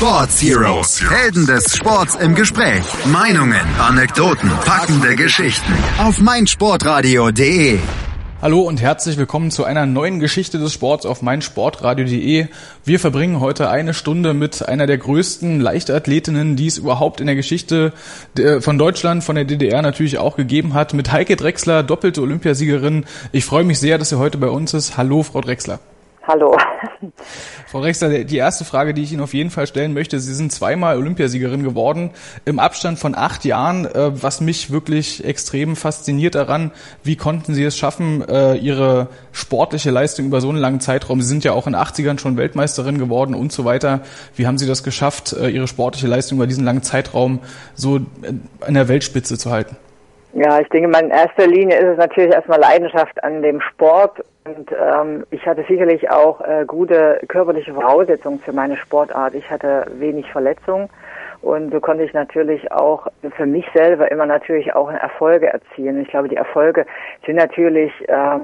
Sports Heroes. Helden des Sports im Gespräch. Meinungen, Anekdoten, packende Geschichten. Auf meinsportradio.de. Hallo und herzlich willkommen zu einer neuen Geschichte des Sports auf meinsportradio.de. Wir verbringen heute eine Stunde mit einer der größten Leichtathletinnen, die es überhaupt in der Geschichte von Deutschland, von der DDR natürlich auch gegeben hat, mit Heike Drechsler, doppelte Olympiasiegerin. Ich freue mich sehr, dass sie heute bei uns ist. Hallo, Frau Drechsler. Hallo. Frau Rexler, die erste Frage, die ich Ihnen auf jeden Fall stellen möchte, Sie sind zweimal Olympiasiegerin geworden im Abstand von acht Jahren, äh, was mich wirklich extrem fasziniert daran, wie konnten Sie es schaffen, äh, Ihre sportliche Leistung über so einen langen Zeitraum, Sie sind ja auch in den 80ern schon Weltmeisterin geworden und so weiter, wie haben Sie das geschafft, äh, Ihre sportliche Leistung über diesen langen Zeitraum so an der Weltspitze zu halten? Ja, ich denke in erster Linie ist es natürlich erstmal Leidenschaft an dem Sport und ähm, ich hatte sicherlich auch äh, gute körperliche Voraussetzungen für meine Sportart. Ich hatte wenig Verletzungen und so konnte ich natürlich auch für mich selber immer natürlich auch Erfolge erzielen. Ich glaube, die Erfolge sind natürlich äh,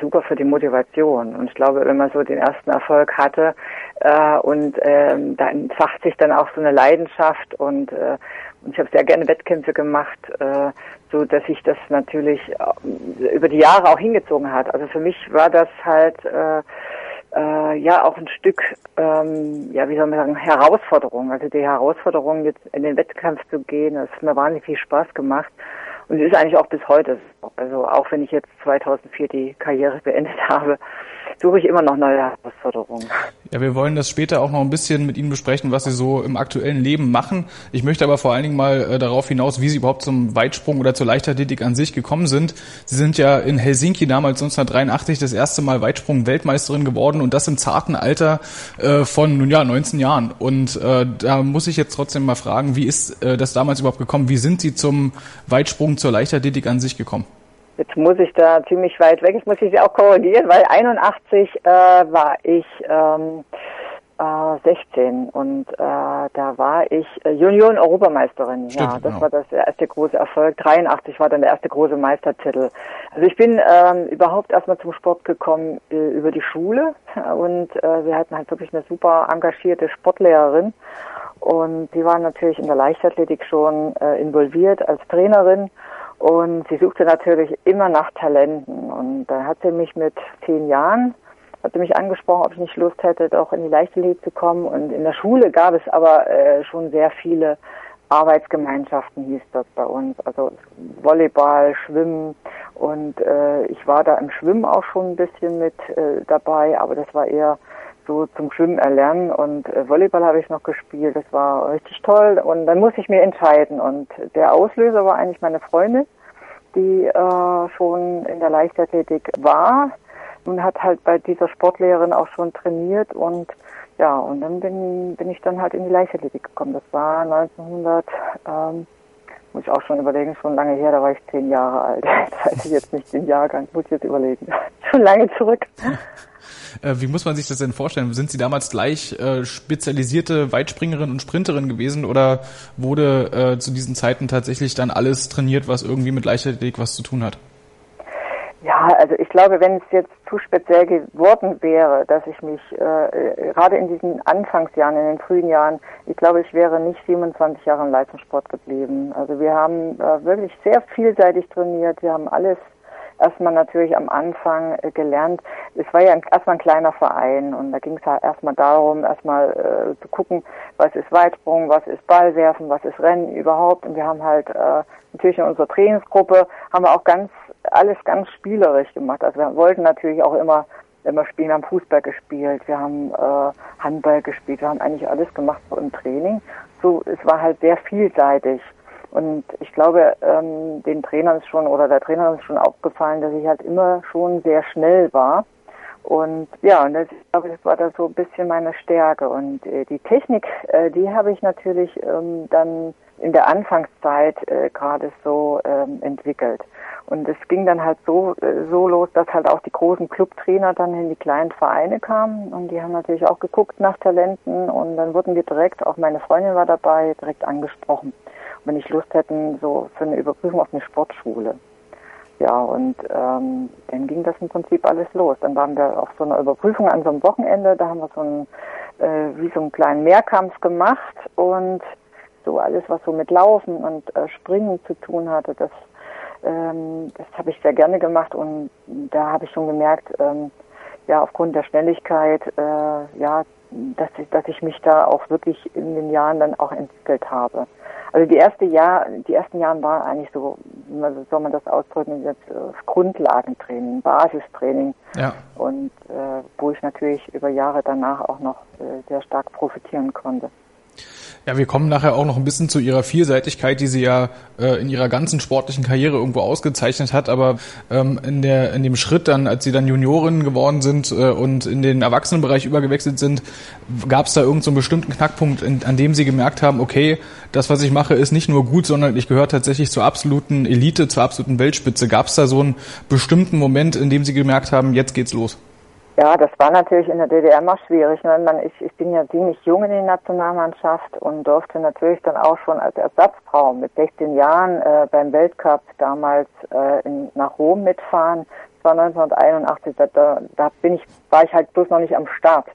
super für die Motivation. Und ich glaube, wenn man so den ersten Erfolg hatte äh, und äh, da entfacht sich dann auch so eine Leidenschaft und äh, ich habe sehr gerne Wettkämpfe gemacht, äh, so dass sich das natürlich äh, über die Jahre auch hingezogen hat. Also für mich war das halt äh, äh, ja auch ein Stück, ähm, ja wie soll man sagen, Herausforderung. Also die Herausforderung, jetzt in den Wettkampf zu gehen, das hat mir wahnsinnig viel Spaß gemacht. Und es ist eigentlich auch bis heute so. Also auch wenn ich jetzt 2004 die Karriere beendet habe, suche ich immer noch neue Herausforderungen. Ja, wir wollen das später auch noch ein bisschen mit Ihnen besprechen, was Sie so im aktuellen Leben machen. Ich möchte aber vor allen Dingen mal äh, darauf hinaus, wie Sie überhaupt zum Weitsprung oder zur Leichtathletik an sich gekommen sind. Sie sind ja in Helsinki damals 1983 das erste Mal Weitsprung-Weltmeisterin geworden und das im zarten Alter äh, von nun ja 19 Jahren. Und äh, da muss ich jetzt trotzdem mal fragen, wie ist äh, das damals überhaupt gekommen? Wie sind Sie zum Weitsprung, zur Leichtathletik an sich gekommen? Jetzt muss ich da ziemlich weit weg, ich muss ich Sie auch korrigieren, weil 81 äh, war ich ähm, äh, 16 und äh, da war ich äh, Junioren-Europameisterin. Ja, das genau. war das erste große Erfolg. 83 war dann der erste große Meistertitel. Also ich bin ähm, überhaupt erstmal zum Sport gekommen äh, über die Schule und äh, wir hatten halt wirklich eine super engagierte Sportlehrerin und die war natürlich in der Leichtathletik schon äh, involviert als Trainerin und sie suchte natürlich immer nach Talenten. Und da hat sie mich mit zehn Jahren, hat sie mich angesprochen, ob ich nicht Lust hätte, doch in die Leichtathletik zu kommen. Und in der Schule gab es aber äh, schon sehr viele Arbeitsgemeinschaften, hieß das bei uns. Also Volleyball, Schwimmen. Und äh, ich war da im Schwimmen auch schon ein bisschen mit äh, dabei, aber das war eher so zum Schwimmen erlernen und äh, Volleyball habe ich noch gespielt. Das war richtig toll und dann musste ich mir entscheiden und der Auslöser war eigentlich meine Freundin, die äh, schon in der Leichtathletik war und hat halt bei dieser Sportlehrerin auch schon trainiert und ja, und dann bin, bin ich dann halt in die Leichtathletik gekommen. Das war 1900, ähm, muss ich auch schon überlegen, schon lange her, da war ich zehn Jahre alt. Das ich jetzt nicht den Jahrgang, muss ich jetzt überlegen. schon lange zurück. Äh, wie muss man sich das denn vorstellen? Sind Sie damals gleich äh, spezialisierte Weitspringerin und Sprinterin gewesen oder wurde äh, zu diesen Zeiten tatsächlich dann alles trainiert, was irgendwie mit Leichtathletik was zu tun hat? Ja, also ich glaube, wenn es jetzt zu speziell geworden wäre, dass ich mich äh, gerade in diesen Anfangsjahren, in den frühen Jahren, ich glaube, ich wäre nicht 27 Jahre im Leistungssport geblieben. Also wir haben äh, wirklich sehr vielseitig trainiert, wir haben alles erstmal natürlich am Anfang äh, gelernt. Es war ja erstmal ein kleiner Verein und da ging es halt erstmal darum, erstmal äh, zu gucken, was ist Weitsprung, was ist Ballwerfen, was ist Rennen überhaupt. Und wir haben halt äh, natürlich in unserer Trainingsgruppe haben wir auch ganz alles ganz spielerisch gemacht. Also wir wollten natürlich auch immer immer spielen, wir haben Fußball gespielt, wir haben äh, Handball gespielt, wir haben eigentlich alles gemacht im Training. So, es war halt sehr vielseitig. Und ich glaube, ähm, den Trainern ist schon oder der Trainer ist schon aufgefallen, dass ich halt immer schon sehr schnell war. Und ja, und das, ich glaube, das war da so ein bisschen meine Stärke. Und äh, die Technik, äh, die habe ich natürlich ähm, dann in der Anfangszeit äh, gerade so ähm, entwickelt. Und es ging dann halt so, äh, so los, dass halt auch die großen Clubtrainer dann in die kleinen Vereine kamen und die haben natürlich auch geguckt nach Talenten und dann wurden wir direkt, auch meine Freundin war dabei, direkt angesprochen wenn ich Lust hätten, so für eine Überprüfung auf eine Sportschule. Ja, und ähm, dann ging das im Prinzip alles los. Dann waren wir auf so einer Überprüfung an so einem Wochenende, da haben wir so ein äh, wie so einen kleinen Mehrkampf gemacht und so alles, was so mit Laufen und äh, Springen zu tun hatte, das, ähm, das habe ich sehr gerne gemacht und da habe ich schon gemerkt, ähm, ja, aufgrund der Schnelligkeit, äh, ja, dass ich, dass ich mich da auch wirklich in den Jahren dann auch entwickelt habe. Also die erste Jahr, die ersten Jahre waren eigentlich so, wie soll man das ausdrücken, jetzt äh, Grundlagentraining, Basistraining. Ja. Und äh, wo ich natürlich über Jahre danach auch noch äh, sehr stark profitieren konnte. Ja, wir kommen nachher auch noch ein bisschen zu ihrer Vielseitigkeit, die sie ja äh, in ihrer ganzen sportlichen Karriere irgendwo ausgezeichnet hat. Aber ähm, in, der, in dem Schritt dann, als sie dann Juniorinnen geworden sind äh, und in den Erwachsenenbereich übergewechselt sind, gab es da irgendeinen so bestimmten Knackpunkt, in, an dem sie gemerkt haben, okay, das, was ich mache, ist nicht nur gut, sondern ich gehöre tatsächlich zur absoluten Elite, zur absoluten Weltspitze. Gab es da so einen bestimmten Moment, in dem sie gemerkt haben, jetzt geht's los? Ja, das war natürlich in der DDR mal schwierig. Ne? Man, ich, ich bin ja ziemlich jung in der Nationalmannschaft und durfte natürlich dann auch schon als Ersatzfrau mit 16 Jahren äh, beim Weltcup damals äh, in, nach Rom mitfahren. Das war 1981. Da, da bin ich, war ich halt bloß noch nicht am Start.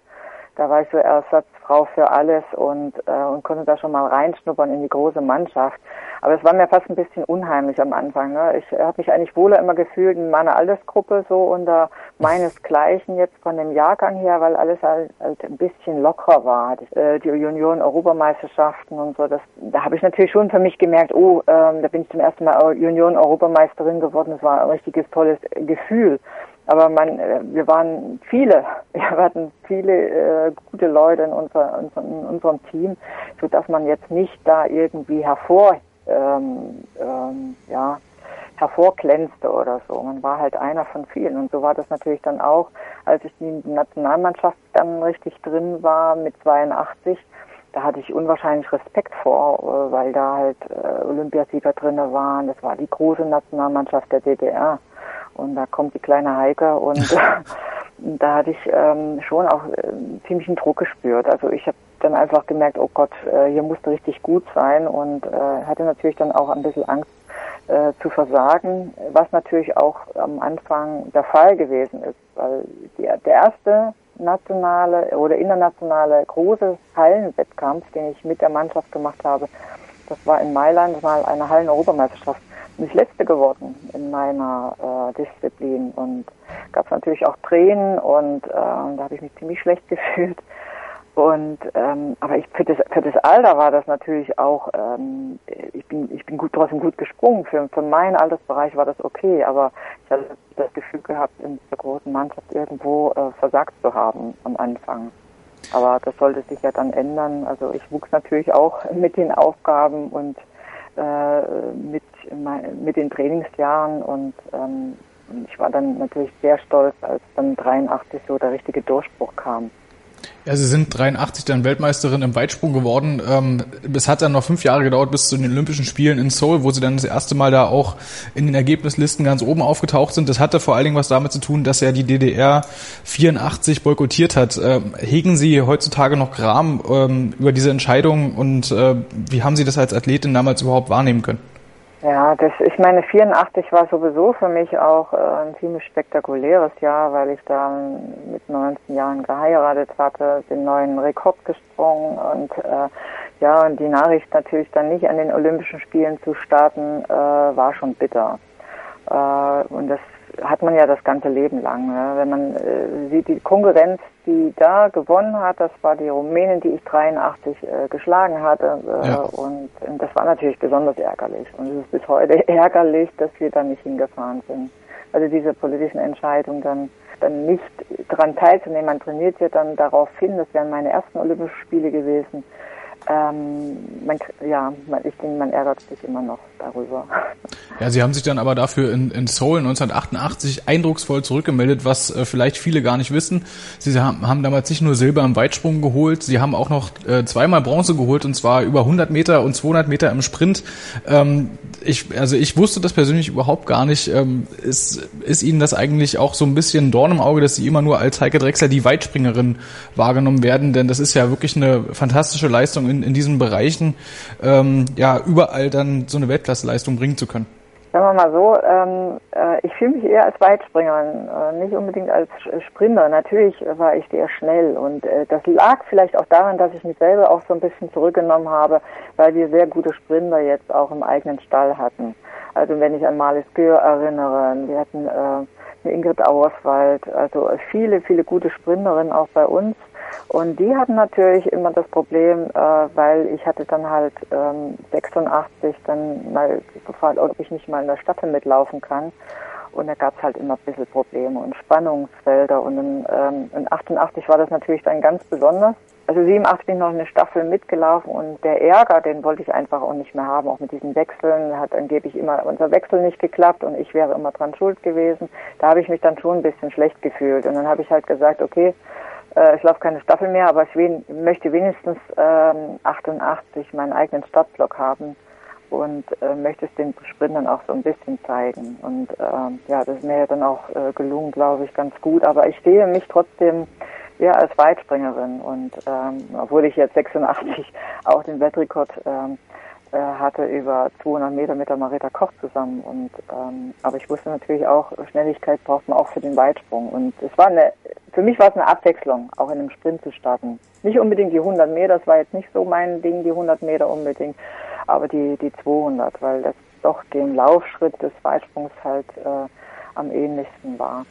Da war ich so Ersatzfrau für alles und, äh, und konnte da schon mal reinschnuppern in die große Mannschaft. Aber es war mir fast ein bisschen unheimlich am Anfang. Ne? Ich habe mich eigentlich wohler immer gefühlt in meiner Altersgruppe so unter meinesgleichen jetzt von dem Jahrgang her, weil alles halt, halt ein bisschen lockerer war. Äh, die Junioren-Europameisterschaften und so, das, da habe ich natürlich schon für mich gemerkt, oh, ähm, da bin ich zum ersten Mal Junioren-Europameisterin geworden. Das war ein richtiges tolles Gefühl. Aber man, äh, wir waren viele, wir hatten viele äh, gute Leute in, unser, in unserem Team, so dass man jetzt nicht da irgendwie hervor, ähm, ähm, ja, hervorglänzte oder so. Man war halt einer von vielen. Und so war das natürlich dann auch, als ich in die Nationalmannschaft dann richtig drin war mit 82. Da hatte ich unwahrscheinlich Respekt vor, äh, weil da halt äh, Olympiasieger drinne waren. Das war die große Nationalmannschaft der DDR. Und da kommt die kleine Heike und da hatte ich ähm, schon auch äh, ziemlichen Druck gespürt. Also ich habe dann einfach gemerkt, oh Gott, äh, hier musste richtig gut sein und äh, hatte natürlich dann auch ein bisschen Angst äh, zu versagen, was natürlich auch am Anfang der Fall gewesen ist, weil die, der erste nationale oder internationale große Hallenwettkampf, den ich mit der Mannschaft gemacht habe, das war in Mailand, war eine Hallen-Europameisterschaft. Nicht letzte geworden in meiner äh, Disziplin. Und gab es natürlich auch Tränen und äh, da habe ich mich ziemlich schlecht gefühlt. Und ähm, aber ich für das für das Alter war das natürlich auch ähm, ich bin ich bin gut trotzdem gut gesprungen. Für für meinen Altersbereich war das okay aber ich hatte das Gefühl gehabt in der großen Mannschaft irgendwo äh, versagt zu haben am Anfang. Aber das sollte sich ja dann ändern. Also ich wuchs natürlich auch mit den Aufgaben und äh, mit, mit den Trainingsjahren. Und ähm, ich war dann natürlich sehr stolz, als dann 83 so der richtige Durchbruch kam. Ja, Sie sind 83 dann Weltmeisterin im Weitsprung geworden. Ähm, es hat dann noch fünf Jahre gedauert bis zu den Olympischen Spielen in Seoul, wo Sie dann das erste Mal da auch in den Ergebnislisten ganz oben aufgetaucht sind. Das hatte vor allen Dingen was damit zu tun, dass ja die DDR 84 boykottiert hat. Ähm, hegen Sie heutzutage noch Gram ähm, über diese Entscheidung und äh, wie haben Sie das als Athletin damals überhaupt wahrnehmen können? Ja, das, ich meine, 84 war sowieso für mich auch äh, ein ziemlich spektakuläres Jahr, weil ich da mit 19 Jahren geheiratet hatte, den neuen Rekord gesprungen und äh, ja, und die Nachricht natürlich dann nicht an den Olympischen Spielen zu starten, äh, war schon bitter. Äh, und das hat man ja das ganze Leben lang. Ne? Wenn man äh, sieht, die Konkurrenz, die da gewonnen hat, das war die Rumänin, die ich 83 äh, geschlagen hatte. Äh, ja. und, und das war natürlich besonders ärgerlich. Und es ist bis heute ärgerlich, dass wir da nicht hingefahren sind. Also diese politischen Entscheidungen dann dann nicht daran teilzunehmen. Man trainiert ja dann darauf hin, das wären meine ersten Olympischen Spiele gewesen ähm, man, ja, ich denke, man ärgert sich immer noch darüber. Ja, Sie haben sich dann aber dafür in, in Seoul 1988 eindrucksvoll zurückgemeldet, was äh, vielleicht viele gar nicht wissen. Sie haben, haben damals nicht nur Silber im Weitsprung geholt, Sie haben auch noch äh, zweimal Bronze geholt und zwar über 100 Meter und 200 Meter im Sprint. Ähm, ich, also ich wusste das persönlich überhaupt gar nicht. Ähm, ist, ist Ihnen das eigentlich auch so ein bisschen Dorn im Auge, dass Sie immer nur als Heike Drechsler die Weitspringerin wahrgenommen werden? Denn das ist ja wirklich eine fantastische Leistung in, in diesen Bereichen, ähm, ja, überall dann so eine Weltklasseleistung bringen zu können. Sagen wir mal so, ähm, äh, ich fühle mich eher als Weitspringerin, äh, nicht unbedingt als Sprinter. Natürlich war ich sehr schnell und äh, das lag vielleicht auch daran, dass ich mich selber auch so ein bisschen zurückgenommen habe, weil wir sehr gute Sprinter jetzt auch im eigenen Stall hatten. Also wenn ich an Marlies Gür erinnere, wir hatten äh, Ingrid Auerswald, also viele, viele gute Sprinterinnen auch bei uns. Und die hatten natürlich immer das Problem, äh, weil ich hatte dann halt ähm, 86 dann mal gefragt, ob ich nicht mal in der Staffel mitlaufen kann. Und da gab es halt immer ein bisschen Probleme und Spannungsfelder. Und in, ähm, in 88 war das natürlich dann ganz besonders. Also 87 bin ich noch eine Staffel mitgelaufen und der Ärger, den wollte ich einfach auch nicht mehr haben, auch mit diesen Wechseln, hat angeblich immer unser Wechsel nicht geklappt und ich wäre immer dran schuld gewesen. Da habe ich mich dann schon ein bisschen schlecht gefühlt und dann habe ich halt gesagt, okay, äh, ich laufe keine Staffel mehr, aber ich wen, möchte wenigstens ähm, 88 meinen eigenen Startblock haben und äh, möchte es den Sprintern auch so ein bisschen zeigen. Und ähm, ja, das ist mir dann auch äh, gelungen, glaube ich, ganz gut. Aber ich sehe mich trotzdem ja als Weitspringerin und ähm, obwohl ich jetzt 86 auch den Weltrekord ähm, äh, hatte über 200 Meter mit der Marita Koch zusammen und ähm, aber ich wusste natürlich auch Schnelligkeit braucht man auch für den Weitsprung und es war eine für mich war es eine Abwechslung auch in einem Sprint zu starten. Nicht unbedingt die 100 Meter das war jetzt nicht so mein Ding die 100 Meter unbedingt aber die die 200 weil das doch dem Laufschritt des Weitsprungs halt äh, am ähnlichsten war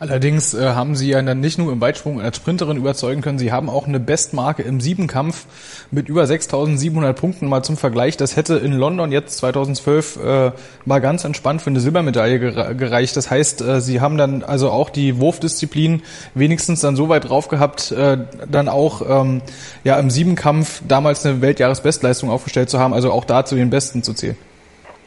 Allerdings äh, haben sie ja dann nicht nur im Weitsprung als Sprinterin überzeugen können, sie haben auch eine Bestmarke im Siebenkampf mit über 6.700 Punkten mal zum Vergleich. Das hätte in London jetzt 2012 äh, mal ganz entspannt für eine Silbermedaille gereicht. Das heißt, äh, sie haben dann also auch die Wurfdisziplin wenigstens dann so weit drauf gehabt, äh, dann auch ähm, ja im Siebenkampf damals eine Weltjahresbestleistung aufgestellt zu haben, also auch da zu den Besten zu zählen.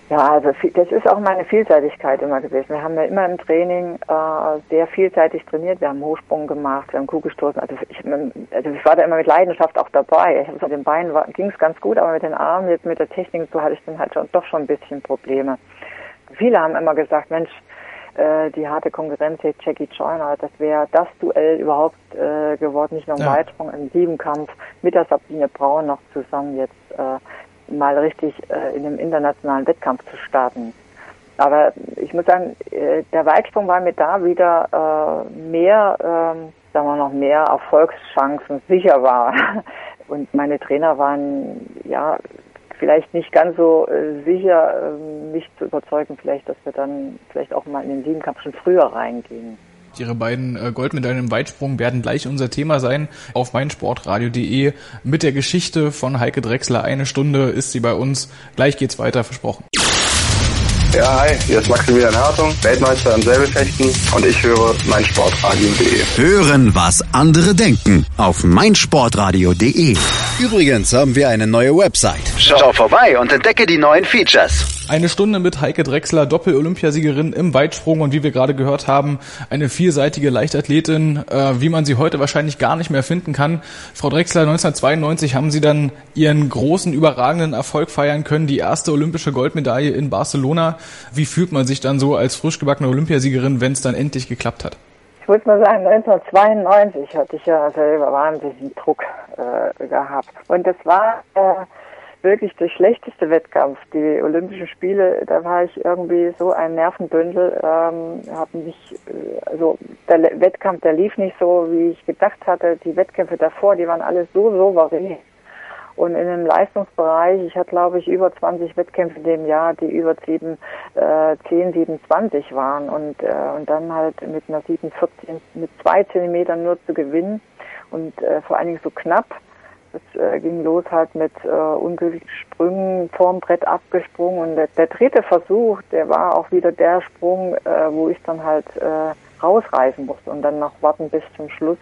Ja, also das ist auch meine Vielseitigkeit immer gewesen. Wir haben ja immer im Training äh, sehr vielseitig trainiert. Wir haben Hochsprung gemacht, wir haben Kugelstoßen. Also ich, also ich war da immer mit Leidenschaft auch dabei. Ich, mit den Beinen ging es ganz gut, aber mit den Armen, jetzt mit der Technik so hatte ich dann halt schon, doch schon ein bisschen Probleme. Viele haben immer gesagt, Mensch, äh, die harte Konkurrenz jetzt Jackie Joyner, das wäre das Duell überhaupt äh, geworden, nicht nur im ja. Weitsprung, im Siebenkampf mit der Sabine Braun noch zusammen jetzt. Äh, mal richtig äh, in einem internationalen Wettkampf zu starten. Aber ich muss sagen, äh, der Weitsprung war mir da wieder äh, mehr, äh, sagen wir noch mehr Erfolgschancen sicher war. Und meine Trainer waren ja vielleicht nicht ganz so äh, sicher, äh, mich zu überzeugen, vielleicht, dass wir dann vielleicht auch mal in den Siebenkampf schon früher reingehen. Ihre beiden äh, Goldmedaillen im Weitsprung werden gleich unser Thema sein auf meinsportradio.de mit der Geschichte von Heike Drechsler. Eine Stunde ist sie bei uns. Gleich geht's weiter, versprochen. Ja, hi, hier ist Maximilian Hartung, Weltmeister im Säbelfechten und ich höre meinsportradio.de. Hören, was andere denken auf meinsportradio.de. Übrigens haben wir eine neue Website. Schau vorbei und entdecke die neuen Features. Eine Stunde mit Heike Drechsler, Doppel-Olympiasiegerin im Weitsprung und wie wir gerade gehört haben, eine vielseitige Leichtathletin, äh, wie man sie heute wahrscheinlich gar nicht mehr finden kann. Frau Drechsler, 1992 haben Sie dann Ihren großen, überragenden Erfolg feiern können, die erste olympische Goldmedaille in Barcelona. Wie fühlt man sich dann so als frisch gebackene Olympiasiegerin, wenn es dann endlich geklappt hat? Ich muss mal sagen, 1992 hatte ich ja selber wahnsinnigen Druck äh, gehabt. Und das war äh, wirklich der schlechteste Wettkampf. Die Olympischen Spiele, da war ich irgendwie so ein Nervenbündel, ähm, habe mich, äh, also der Wettkampf, der lief nicht so, wie ich gedacht hatte. Die Wettkämpfe davor, die waren alle so souverän. Und in dem Leistungsbereich, ich hatte glaube ich über 20 Wettkämpfe in dem Jahr, die über 7, äh, 10, 27 waren und, äh, und dann halt mit einer 7, 14, mit zwei Zentimetern nur zu gewinnen und äh, vor allen Dingen so knapp. Es äh, ging los halt mit äh, ungültigen Sprüngen vorm Brett abgesprungen und der, der dritte Versuch, der war auch wieder der Sprung, äh, wo ich dann halt äh, rausreißen musste und dann noch warten bis zum Schluss.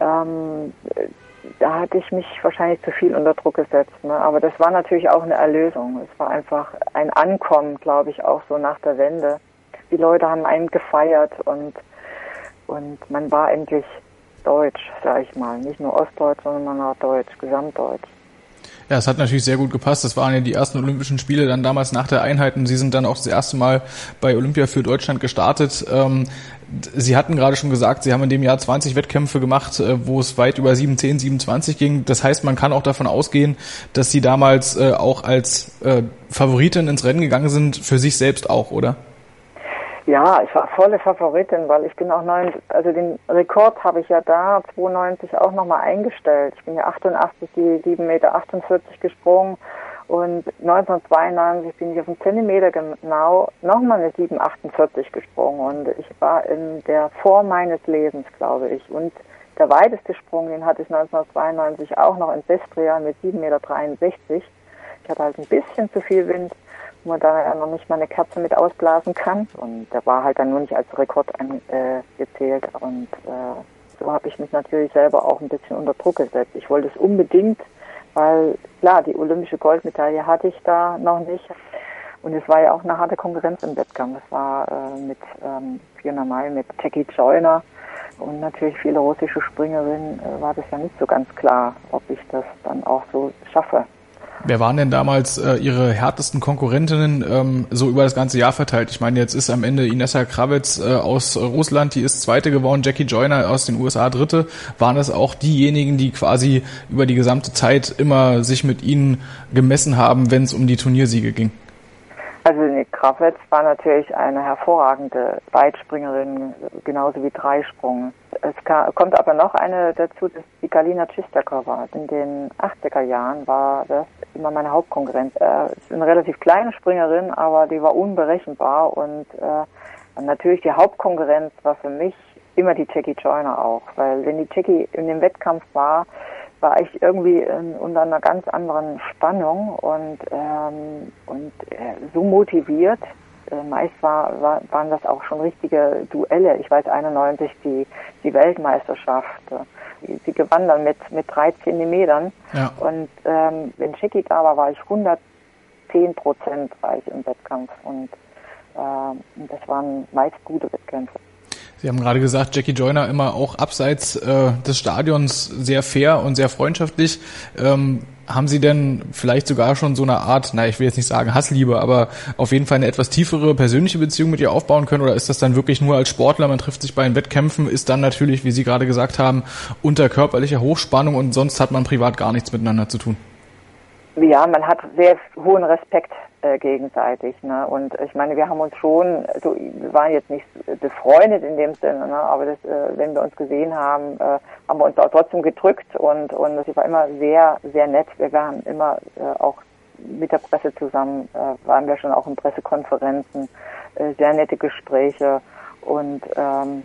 Ähm, da hatte ich mich wahrscheinlich zu viel unter Druck gesetzt. Ne? Aber das war natürlich auch eine Erlösung. Es war einfach ein Ankommen, glaube ich, auch so nach der Wende. Die Leute haben einen gefeiert und, und man war endlich deutsch, sag ich mal. Nicht nur ostdeutsch, sondern man war deutsch, gesamtdeutsch. Ja, es hat natürlich sehr gut gepasst. Das waren ja die ersten Olympischen Spiele dann damals nach der Einheit und Sie sind dann auch das erste Mal bei Olympia für Deutschland gestartet. Ähm, Sie hatten gerade schon gesagt, Sie haben in dem Jahr 20 Wettkämpfe gemacht, äh, wo es weit über 710, 27 ging. Das heißt, man kann auch davon ausgehen, dass Sie damals äh, auch als äh, Favoritin ins Rennen gegangen sind, für sich selbst auch, oder? Ja, ich war volle Favoritin, weil ich bin auch neun, also den Rekord habe ich ja da 92 auch nochmal eingestellt. Ich bin ja 88 die 7,48 Meter gesprungen und 1992 bin ich auf einen Zentimeter genau nochmal eine 7,48 gesprungen und ich war in der Form meines Lebens, glaube ich. Und der weiteste Sprung, den hatte ich 1992 auch noch in Sestria mit 7,63 Meter. Ich hatte halt ein bisschen zu viel Wind man da ja noch nicht mal eine Kerze mit ausblasen kann. Und der war halt dann nur nicht als Rekord angezählt. Äh, und äh, so habe ich mich natürlich selber auch ein bisschen unter Druck gesetzt. Ich wollte es unbedingt, weil klar, die olympische Goldmedaille hatte ich da noch nicht. Und es war ja auch eine harte Konkurrenz im Wettkampf. Es war äh, mit ähm, Fiona Mai, mit Jackie Joyner und natürlich viele russische Springerinnen, äh, war das ja nicht so ganz klar, ob ich das dann auch so schaffe. Wer waren denn damals äh, Ihre härtesten Konkurrentinnen ähm, so über das ganze Jahr verteilt? Ich meine, jetzt ist am Ende Inessa Kravitz äh, aus Russland, die ist Zweite geworden, Jackie Joyner aus den USA Dritte. Waren es auch diejenigen, die quasi über die gesamte Zeit immer sich mit Ihnen gemessen haben, wenn es um die Turniersiege ging? Also Nick Kravitz war natürlich eine hervorragende Weitspringerin, genauso wie Dreisprung. Es kommt aber noch eine dazu, das ist die Galina Chistakova. In den 80er Jahren war das immer meine Hauptkonkurrenz. Äh, ist eine relativ kleine Springerin, aber die war unberechenbar und äh, natürlich die Hauptkonkurrenz war für mich immer die Jackie Joyner auch, weil wenn die Jackie in dem Wettkampf war, war ich irgendwie in, unter einer ganz anderen Spannung und, ähm, und äh, so motiviert. Äh, meist war, war, waren das auch schon richtige Duelle. Ich weiß 91 die, die Weltmeisterschaft. Äh, sie gewann dann mit, mit drei Zentimetern. Ja. Und ähm, wenn Chicky da war, war ich 110 Prozent war ich im Wettkampf. Und äh, das waren meist gute Wettkämpfe. Sie haben gerade gesagt, Jackie Joyner immer auch abseits äh, des Stadions sehr fair und sehr freundschaftlich. Ähm, haben Sie denn vielleicht sogar schon so eine Art, na, ich will jetzt nicht sagen Hassliebe, aber auf jeden Fall eine etwas tiefere persönliche Beziehung mit ihr aufbauen können? Oder ist das dann wirklich nur als Sportler, man trifft sich bei den Wettkämpfen, ist dann natürlich, wie Sie gerade gesagt haben, unter körperlicher Hochspannung und sonst hat man privat gar nichts miteinander zu tun? Ja, man hat sehr hohen Respekt äh, gegenseitig. Ne? Und ich meine, wir haben uns schon, so, wir waren jetzt nicht befreundet in dem Sinne, ne? aber das, äh, wenn wir uns gesehen haben, äh, haben wir uns auch trotzdem gedrückt und und sie war immer sehr, sehr nett. Wir waren immer äh, auch mit der Presse zusammen, äh, waren wir schon auch in Pressekonferenzen, äh, sehr nette Gespräche und ähm,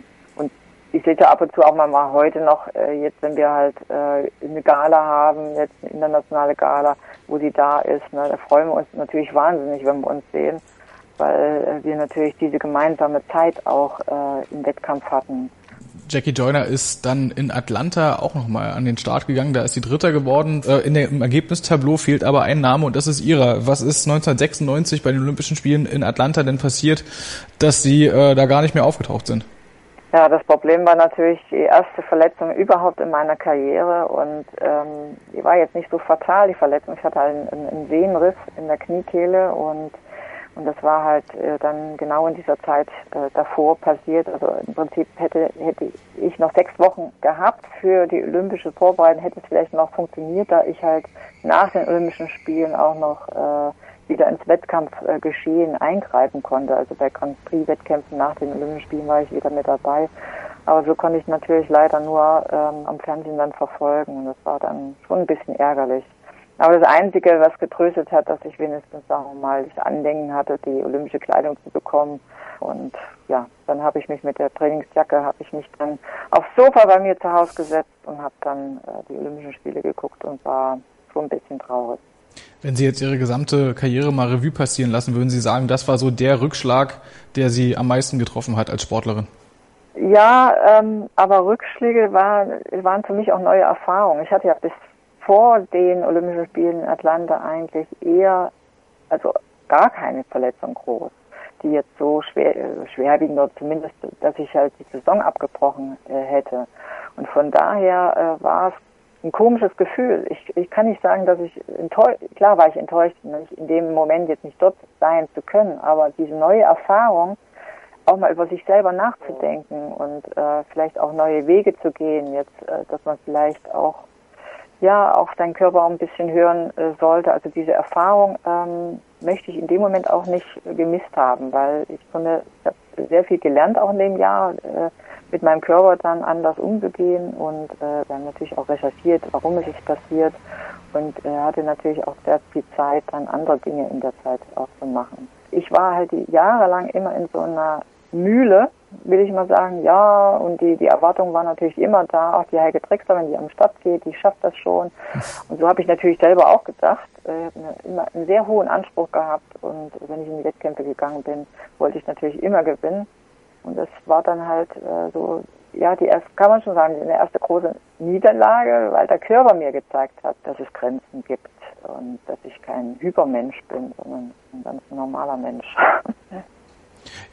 ich sehe ab und zu auch mal, mal heute noch, äh, jetzt wenn wir halt äh, eine Gala haben, jetzt eine internationale Gala, wo sie da ist. Ne? Da freuen wir uns natürlich wahnsinnig, wenn wir uns sehen, weil äh, wir natürlich diese gemeinsame Zeit auch äh, im Wettkampf hatten. Jackie Joyner ist dann in Atlanta auch nochmal an den Start gegangen. Da ist sie Dritter geworden. Äh, in der, Im Ergebnistableau fehlt aber ein Name und das ist ihrer. Was ist 1996 bei den Olympischen Spielen in Atlanta denn passiert, dass sie äh, da gar nicht mehr aufgetaucht sind? Ja, das Problem war natürlich die erste Verletzung überhaupt in meiner Karriere und ähm, die war jetzt nicht so fatal, die Verletzung. Ich hatte einen, einen Sehnenriss in der Kniekehle und und das war halt äh, dann genau in dieser Zeit äh, davor passiert. Also im Prinzip hätte, hätte ich noch sechs Wochen gehabt für die olympische Vorbereitung, hätte es vielleicht noch funktioniert, da ich halt nach den Olympischen Spielen auch noch äh, wieder ins Wettkampfgeschehen eingreifen konnte. Also bei Grand Prix-Wettkämpfen nach den Olympischen Spielen war ich wieder mit dabei. Aber so konnte ich natürlich leider nur ähm, am Fernsehen dann verfolgen und das war dann schon ein bisschen ärgerlich. Aber das Einzige, was getröstet hat, dass ich wenigstens, sagen mal, das Andenken hatte, die olympische Kleidung zu bekommen. Und ja, dann habe ich mich mit der Trainingsjacke, habe ich mich dann aufs Sofa bei mir zu Hause gesetzt und habe dann äh, die Olympischen Spiele geguckt und war schon ein bisschen traurig. Wenn Sie jetzt Ihre gesamte Karriere mal Revue passieren lassen, würden Sie sagen, das war so der Rückschlag, der Sie am meisten getroffen hat als Sportlerin? Ja, ähm, aber Rückschläge waren, waren für mich auch neue Erfahrungen. Ich hatte ja bis vor den Olympischen Spielen in Atlanta eigentlich eher, also gar keine Verletzung groß, die jetzt so schwer, äh, schwerwiegend oder zumindest, dass ich halt die Saison abgebrochen äh, hätte. Und von daher äh, war es ein komisches Gefühl. Ich, ich kann nicht sagen, dass ich enttäuscht, klar war ich enttäuscht, nicht in dem Moment jetzt nicht dort sein zu können, aber diese neue Erfahrung, auch mal über sich selber nachzudenken und äh, vielleicht auch neue Wege zu gehen, jetzt, äh, dass man vielleicht auch ja auch seinen Körper ein bisschen hören äh, sollte. Also diese Erfahrung ähm, möchte ich in dem Moment auch nicht gemisst haben, weil ich finde, ich habe sehr viel gelernt auch in dem Jahr. Äh, mit meinem Körper dann anders umzugehen und äh, dann natürlich auch recherchiert, warum es ist passiert und äh, hatte natürlich auch sehr viel Zeit, dann andere Dinge in der Zeit auch zu machen. Ich war halt jahrelang immer in so einer Mühle, will ich mal sagen, ja, und die, die Erwartung war natürlich immer da, auch die Heike Drexler, wenn die am Start geht, die schafft das schon. Und so habe ich natürlich selber auch gedacht. Ich habe immer einen sehr hohen Anspruch gehabt und wenn ich in die Wettkämpfe gegangen bin, wollte ich natürlich immer gewinnen. Und das war dann halt äh, so, ja, die erste, kann man schon sagen, eine erste große Niederlage, weil der Körper mir gezeigt hat, dass es Grenzen gibt und dass ich kein Hypermensch bin, sondern ein ganz normaler Mensch.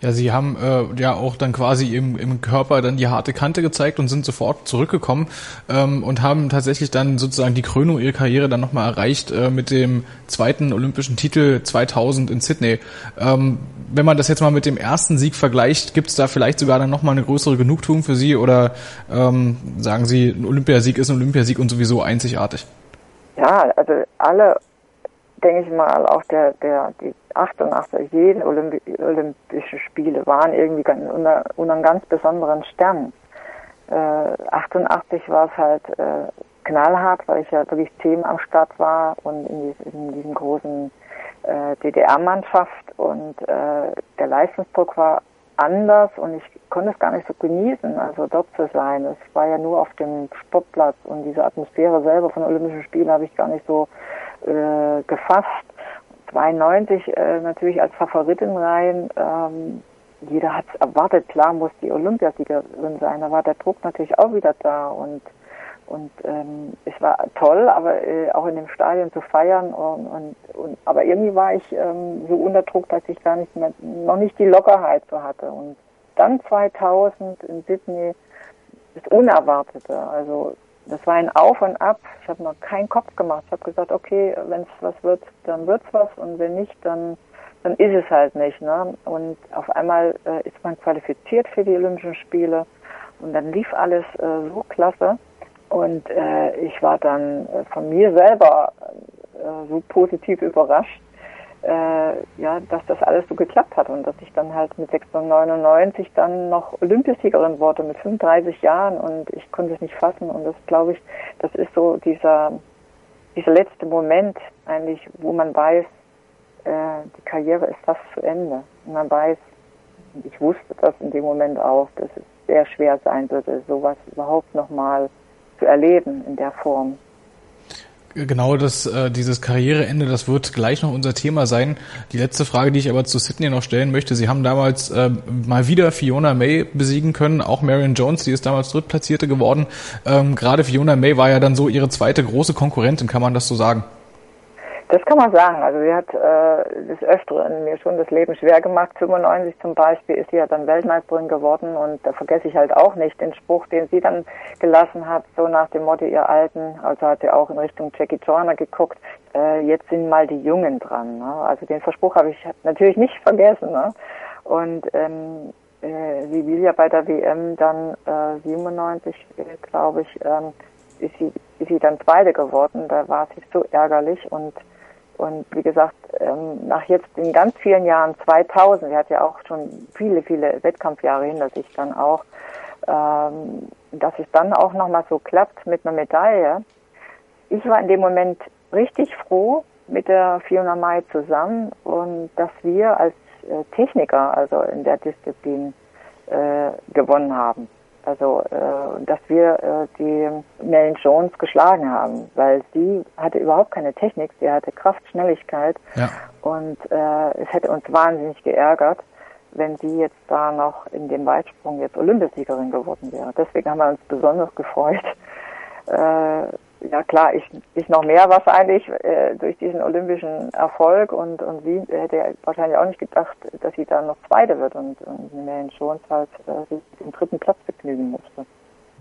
Ja, Sie haben äh, ja auch dann quasi im, im Körper dann die harte Kante gezeigt und sind sofort zurückgekommen ähm, und haben tatsächlich dann sozusagen die Krönung ihrer Karriere dann nochmal erreicht äh, mit dem zweiten olympischen Titel 2000 in Sydney. Ähm, wenn man das jetzt mal mit dem ersten Sieg vergleicht, gibt es da vielleicht sogar dann nochmal eine größere Genugtuung für Sie oder ähm, sagen Sie, ein Olympiasieg ist ein Olympiasieg und sowieso einzigartig? Ja, also alle denke ich mal, auch der, der, die 88, jede Olympi Olympische Spiele waren irgendwie ganz, unter, unter einem ganz besonderen Stern. Äh, 88 war es halt äh, knallhart, weil ich ja wirklich Themen am Start war und in, dies, in diesem großen äh, DDR-Mannschaft und äh, der Leistungsdruck war anders und ich konnte es gar nicht so genießen, also dort zu sein. Es war ja nur auf dem Sportplatz und diese Atmosphäre selber von Olympischen Spielen habe ich gar nicht so äh, gefasst. 92 äh, natürlich als Favoritin rein. Ähm, jeder hat es erwartet, klar muss die Olympiasiegerin sein. Da war der Druck natürlich auch wieder da und und ähm, es war toll, aber äh, auch in dem Stadion zu feiern und, und, und aber irgendwie war ich ähm, so unter Druck, dass ich gar nicht mehr noch nicht die Lockerheit so hatte und dann 2000 in Sydney das Unerwartete, also das war ein Auf und Ab. Ich habe noch keinen Kopf gemacht. Ich habe gesagt, okay, wenn es was wird, dann wird's was und wenn nicht, dann dann ist es halt nicht. Ne? Und auf einmal äh, ist man qualifiziert für die Olympischen Spiele und dann lief alles äh, so klasse. Und äh, ich war dann äh, von mir selber äh, so positiv überrascht, äh, ja, dass das alles so geklappt hat und dass ich dann halt mit 699 dann noch Olympiasiegerin wurde mit 35 Jahren und ich konnte es nicht fassen und das glaube ich, das ist so dieser dieser letzte Moment eigentlich, wo man weiß, äh, die Karriere ist fast zu Ende. Und man weiß, ich wusste das in dem Moment auch, dass es sehr schwer sein würde, sowas überhaupt nochmal zu erleben in der Form genau das, äh, dieses Karriereende, das wird gleich noch unser Thema sein. Die letzte Frage, die ich aber zu Sydney noch stellen möchte. Sie haben damals äh, mal wieder Fiona May besiegen können, auch Marion Jones, die ist damals Drittplatzierte geworden. Ähm, gerade Fiona May war ja dann so ihre zweite große Konkurrentin, kann man das so sagen? Das kann man sagen. Also sie hat äh, des Öfteren mir schon das Leben schwer gemacht. 95 zum Beispiel ist sie ja dann Weltmeisterin geworden und da vergesse ich halt auch nicht den Spruch, den sie dann gelassen hat, so nach dem Motto ihr Alten, also hat sie auch in Richtung Jackie Joyner geguckt, äh, jetzt sind mal die Jungen dran. Ne? Also den Verspruch habe ich natürlich nicht vergessen. Ne? Und ähm, äh, sie will ja bei der WM dann äh, 97, äh, glaube ich, ähm, ist sie, ist sie dann Zweite geworden. Da war sie so ärgerlich und und wie gesagt, ähm, nach jetzt in ganz vielen Jahren, 2000, sie hat ja auch schon viele, viele Wettkampfjahre hinter sich dann auch, ähm, dass es dann auch nochmal so klappt mit einer Medaille. Ich war in dem Moment richtig froh mit der Fiona Mai zusammen und dass wir als äh, Techniker, also in der Disziplin, äh, gewonnen haben. Also, äh, dass wir äh, die Mellen Jones geschlagen haben, weil sie hatte überhaupt keine Technik, sie hatte Kraft, Schnelligkeit ja. und äh, es hätte uns wahnsinnig geärgert, wenn sie jetzt da noch in dem Weitsprung jetzt Olympiasiegerin geworden wäre. Deswegen haben wir uns besonders gefreut. Äh, ja klar, ich, ich noch mehr wahrscheinlich äh, durch diesen olympischen Erfolg und, und sie hätte wahrscheinlich auch nicht gedacht, dass sie da noch Zweite wird und, und Marion Jones halt äh, den dritten Platz begnügen musste.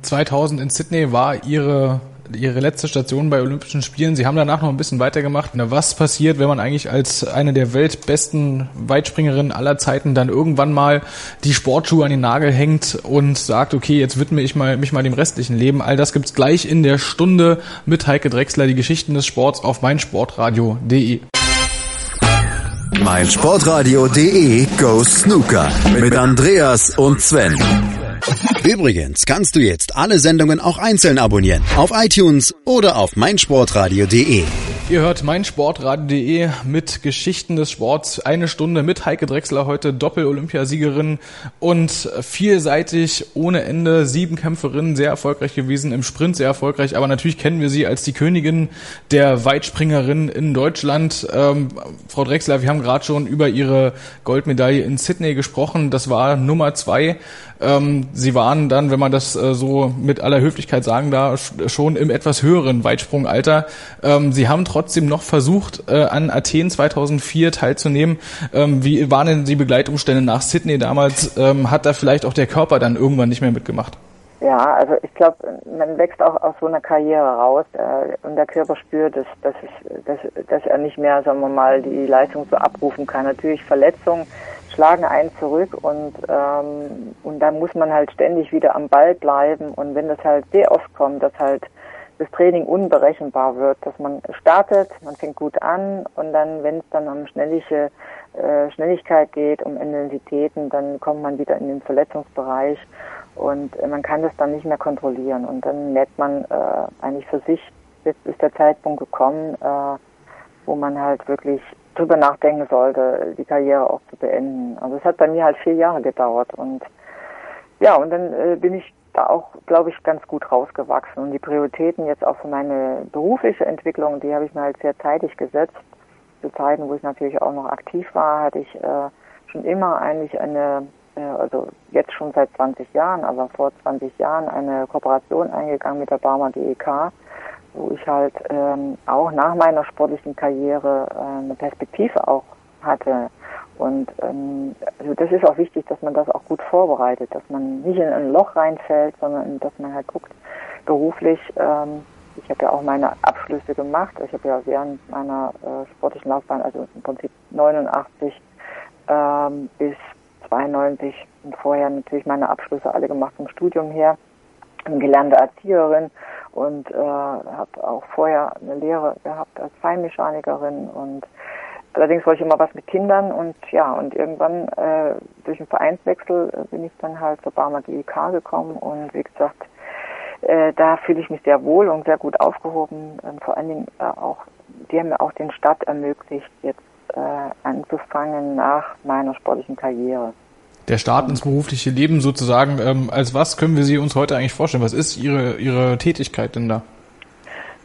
2000 in Sydney war Ihre ihre letzte Station bei Olympischen Spielen. Sie haben danach noch ein bisschen weitergemacht. Was passiert, wenn man eigentlich als eine der weltbesten Weitspringerinnen aller Zeiten dann irgendwann mal die Sportschuhe an den Nagel hängt und sagt, okay, jetzt widme ich mal, mich mal dem restlichen Leben. All das gibt's gleich in der Stunde mit Heike Drechsler, die Geschichten des Sports auf meinsportradio.de. meinsportradio.de Go Snooker mit Andreas und Sven. Übrigens kannst du jetzt alle Sendungen auch einzeln abonnieren. Auf iTunes oder auf meinsportradio.de. Ihr hört meinsportradio.de mit Geschichten des Sports. Eine Stunde mit Heike Drechsler heute, Doppel-Olympiasiegerin und vielseitig ohne Ende. Sieben Kämpferinnen, sehr erfolgreich gewesen, im Sprint sehr erfolgreich. Aber natürlich kennen wir sie als die Königin der Weitspringerin in Deutschland. Ähm, Frau Drechsler, wir haben gerade schon über ihre Goldmedaille in Sydney gesprochen. Das war Nummer zwei. Ähm, sie waren dann, wenn man das äh, so mit aller Höflichkeit sagen darf, schon im etwas höheren Weitsprungalter. Ähm, sie haben trotzdem noch versucht, äh, an Athen 2004 teilzunehmen. Ähm, wie waren denn die Begleitumstände nach Sydney damals? Ähm, hat da vielleicht auch der Körper dann irgendwann nicht mehr mitgemacht? Ja, also ich glaube, man wächst auch aus so einer Karriere raus äh, und der Körper spürt, dass, dass, dass, dass er nicht mehr, sagen wir mal, die Leistung so abrufen kann. Natürlich Verletzungen schlagen einen zurück und ähm, und da muss man halt ständig wieder am Ball bleiben. Und wenn das halt sehr oft kommt, dass halt das Training unberechenbar wird, dass man startet, man fängt gut an und dann, wenn es dann um schnellige äh, Schnelligkeit geht, um Intensitäten, dann kommt man wieder in den Verletzungsbereich und äh, man kann das dann nicht mehr kontrollieren. Und dann merkt man äh, eigentlich für sich, jetzt ist der Zeitpunkt gekommen, äh, wo man halt wirklich drüber nachdenken sollte, die Karriere auch zu beenden. Also es hat bei mir halt vier Jahre gedauert und ja, und dann äh, bin ich da auch, glaube ich, ganz gut rausgewachsen. Und die Prioritäten jetzt auch für meine berufliche Entwicklung, die habe ich mir halt sehr zeitig gesetzt. Zu Zeiten, wo ich natürlich auch noch aktiv war, hatte ich äh, schon immer eigentlich eine, äh, also jetzt schon seit 20 Jahren, aber vor 20 Jahren eine Kooperation eingegangen mit der Barmer DEK wo ich halt ähm, auch nach meiner sportlichen Karriere äh, eine Perspektive auch hatte. Und ähm, also das ist auch wichtig, dass man das auch gut vorbereitet, dass man nicht in ein Loch reinfällt, sondern dass man halt guckt, beruflich, ähm, ich habe ja auch meine Abschlüsse gemacht, ich habe ja während meiner äh, sportlichen Laufbahn, also im Prinzip 89 ähm, bis 92 und vorher natürlich meine Abschlüsse alle gemacht vom Studium her, gelernte Erzieherin und äh, habe auch vorher eine Lehre gehabt als Feinmechanikerin und allerdings wollte ich immer was mit Kindern und ja und irgendwann äh, durch einen Vereinswechsel äh, bin ich dann halt zur Barmer GEK gekommen und wie gesagt äh, da fühle ich mich sehr wohl und sehr gut aufgehoben und vor allen Dingen äh, auch die haben mir auch den Start ermöglicht jetzt äh, anzufangen nach meiner sportlichen Karriere der Start ins berufliche Leben sozusagen. Ähm, als was können wir sie uns heute eigentlich vorstellen? Was ist Ihre, Ihre Tätigkeit denn da?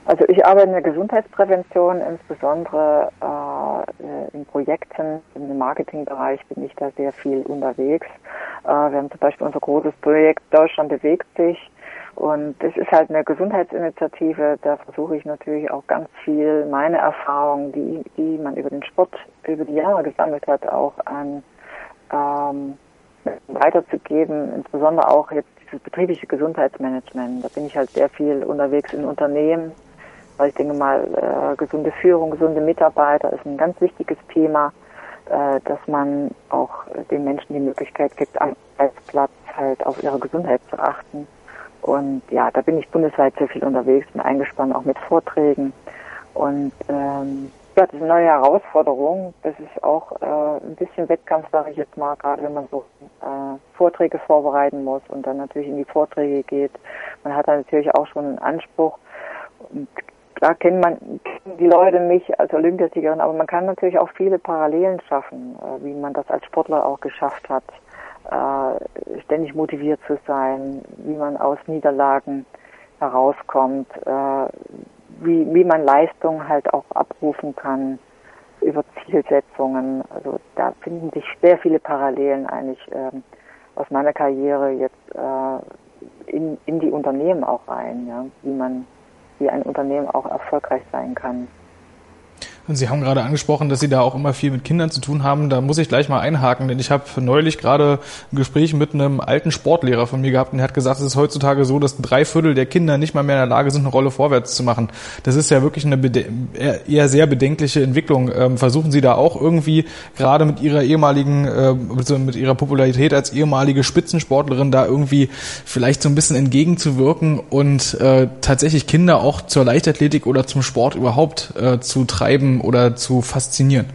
Also ich arbeite in der Gesundheitsprävention, insbesondere äh, in Projekten, im Marketingbereich bin ich da sehr viel unterwegs. Äh, wir haben zum Beispiel unser großes Projekt Deutschland bewegt sich und das ist halt eine Gesundheitsinitiative. Da versuche ich natürlich auch ganz viel meine Erfahrungen, die, die man über den Sport über die Jahre gesammelt hat, auch an ähm, weiterzugeben, insbesondere auch jetzt dieses betriebliche Gesundheitsmanagement. Da bin ich halt sehr viel unterwegs in Unternehmen, weil ich denke mal, äh, gesunde Führung, gesunde Mitarbeiter ist ein ganz wichtiges Thema, äh, dass man auch den Menschen die Möglichkeit gibt, am Arbeitsplatz halt auf ihre Gesundheit zu achten. Und ja, da bin ich bundesweit sehr viel unterwegs, bin eingespannt auch mit Vorträgen. Und ähm, ja, das ist eine neue Herausforderung. Das ist auch äh, ein bisschen Wettkampf, sage ich jetzt mal, gerade wenn man so äh, Vorträge vorbereiten muss und dann natürlich in die Vorträge geht. Man hat dann natürlich auch schon einen Anspruch. Und klar kennt man kennen die Leute mich als Olympiasiegerin, aber man kann natürlich auch viele Parallelen schaffen, äh, wie man das als Sportler auch geschafft hat, äh, ständig motiviert zu sein, wie man aus Niederlagen herauskommt, äh, wie, wie man Leistung halt auch abrufen kann über Zielsetzungen. Also da finden sich sehr viele Parallelen eigentlich ähm, aus meiner Karriere jetzt äh, in, in die Unternehmen auch rein, ja, wie man, wie ein Unternehmen auch erfolgreich sein kann. Und Sie haben gerade angesprochen, dass Sie da auch immer viel mit Kindern zu tun haben. Da muss ich gleich mal einhaken, denn ich habe neulich gerade ein Gespräch mit einem alten Sportlehrer von mir gehabt und er hat gesagt, es ist heutzutage so, dass drei Viertel der Kinder nicht mal mehr in der Lage sind, eine Rolle vorwärts zu machen. Das ist ja wirklich eine eher sehr bedenkliche Entwicklung. Ähm, versuchen Sie da auch irgendwie gerade mit Ihrer ehemaligen, äh, mit Ihrer Popularität als ehemalige Spitzensportlerin da irgendwie vielleicht so ein bisschen entgegenzuwirken und äh, tatsächlich Kinder auch zur Leichtathletik oder zum Sport überhaupt äh, zu treiben, oder zu faszinieren?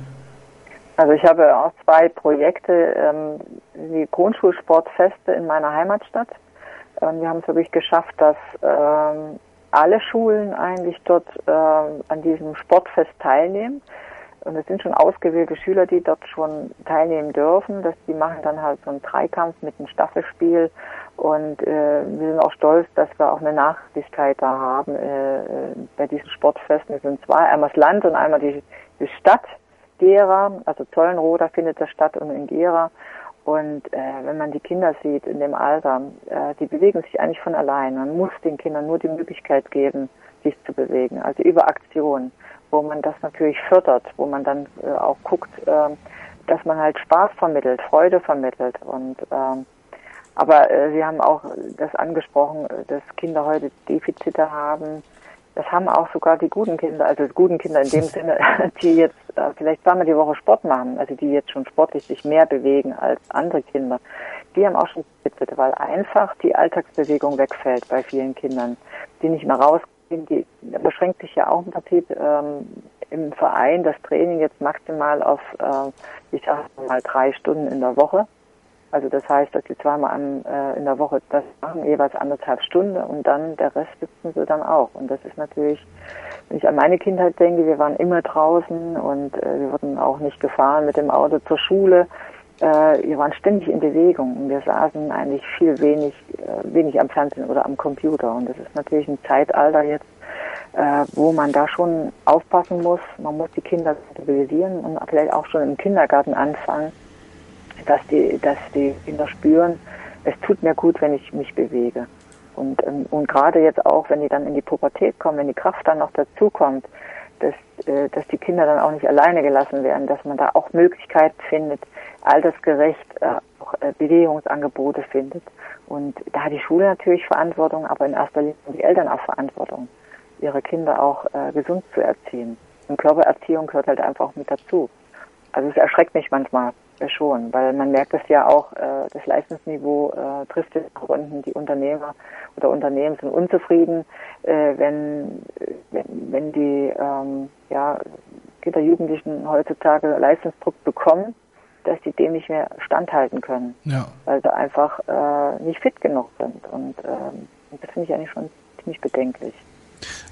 Also ich habe auch zwei Projekte, ähm, die Grundschulsportfeste in meiner Heimatstadt. Ähm, wir haben es wirklich geschafft, dass ähm, alle Schulen eigentlich dort äh, an diesem Sportfest teilnehmen. Und es sind schon ausgewählte Schüler, die dort schon teilnehmen dürfen. Das, die machen dann halt so einen Dreikampf mit einem Staffelspiel. Und äh, wir sind auch stolz, dass wir auch eine Nachhaltigkeit da haben äh, bei diesen Sportfesten. Es sind zwei, einmal das Land und einmal die, die Stadt Gera, also Zollenroda findet das statt und in Gera. Und äh, wenn man die Kinder sieht in dem Alter, äh, die bewegen sich eigentlich von allein. Man muss den Kindern nur die Möglichkeit geben, sich zu bewegen, also über Aktion wo man das natürlich fördert, wo man dann äh, auch guckt, äh, dass man halt Spaß vermittelt, Freude vermittelt und ähm, aber äh, Sie haben auch das angesprochen, äh, dass Kinder heute Defizite haben. Das haben auch sogar die guten Kinder, also die guten Kinder in dem Sinne, die jetzt äh, vielleicht zweimal die Woche Sport machen, also die jetzt schon sportlich sich mehr bewegen als andere Kinder. Die haben auch schon Defizite, weil einfach die Alltagsbewegung wegfällt bei vielen Kindern, die nicht mehr rausgehen die beschränkt sich ja auch im Prinzip ähm, im Verein das Training jetzt maximal auf, äh, ich sage mal, drei Stunden in der Woche. Also das heißt, dass sie zweimal an, äh, in der Woche das machen, jeweils anderthalb Stunden und dann der Rest sitzen sie dann auch. Und das ist natürlich, wenn ich an meine Kindheit denke, wir waren immer draußen und äh, wir wurden auch nicht gefahren mit dem Auto zur Schule. Äh, wir waren ständig in Bewegung und wir saßen eigentlich viel wenig, äh, wenig am Fernsehen oder am Computer. Und das ist natürlich ein Zeitalter jetzt, äh, wo man da schon aufpassen muss. Man muss die Kinder sensibilisieren und vielleicht auch schon im Kindergarten anfangen, dass die, dass die Kinder spüren, es tut mir gut, wenn ich mich bewege. Und, ähm, und gerade jetzt auch, wenn die dann in die Pubertät kommen, wenn die Kraft dann noch dazukommt, dass, äh, dass die Kinder dann auch nicht alleine gelassen werden, dass man da auch Möglichkeiten findet, altersgerecht äh, auch äh, Bewegungsangebote findet. Und da hat die Schule natürlich Verantwortung, aber in erster Linie haben die Eltern auch Verantwortung, ihre Kinder auch gesund zu erziehen. Und Körpererziehung gehört halt einfach mit dazu. Also es erschreckt mich manchmal schon, weil man merkt es ja auch, äh, das Leistungsniveau äh, trifft es auch unten. Die Unternehmer oder Unternehmen sind unzufrieden, äh, wenn, wenn, wenn die ähm, ja, Kinder, Jugendlichen heutzutage Leistungsdruck bekommen dass die dem nicht mehr standhalten können, ja. weil sie einfach äh, nicht fit genug sind. Und ähm, das finde ich eigentlich schon ziemlich bedenklich.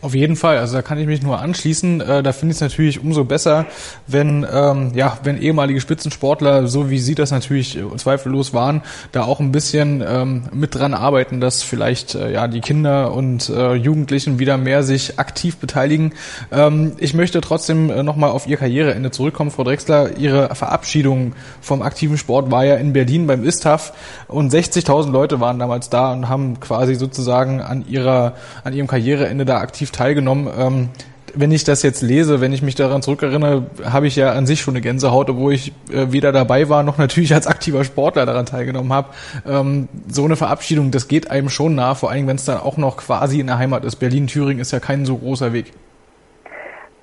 Auf jeden Fall, also da kann ich mich nur anschließen. Äh, da finde ich es natürlich umso besser, wenn ähm, ja, wenn ehemalige Spitzensportler, so wie Sie das natürlich äh, zweifellos waren, da auch ein bisschen ähm, mit dran arbeiten, dass vielleicht äh, ja die Kinder und äh, Jugendlichen wieder mehr sich aktiv beteiligen. Ähm, ich möchte trotzdem äh, nochmal auf Ihr Karriereende zurückkommen, Frau Drexler. Ihre Verabschiedung vom aktiven Sport war ja in Berlin beim ISTAF und 60.000 Leute waren damals da und haben quasi sozusagen an ihrer an ihrem Karriereende da aktiv teilgenommen. Ähm, wenn ich das jetzt lese, wenn ich mich daran zurückerinnere, habe ich ja an sich schon eine Gänsehaut, obwohl ich äh, weder dabei war noch natürlich als aktiver Sportler daran teilgenommen habe. Ähm, so eine Verabschiedung, das geht einem schon nah, vor allem wenn es dann auch noch quasi in der Heimat ist. Berlin-Thüringen ist ja kein so großer Weg.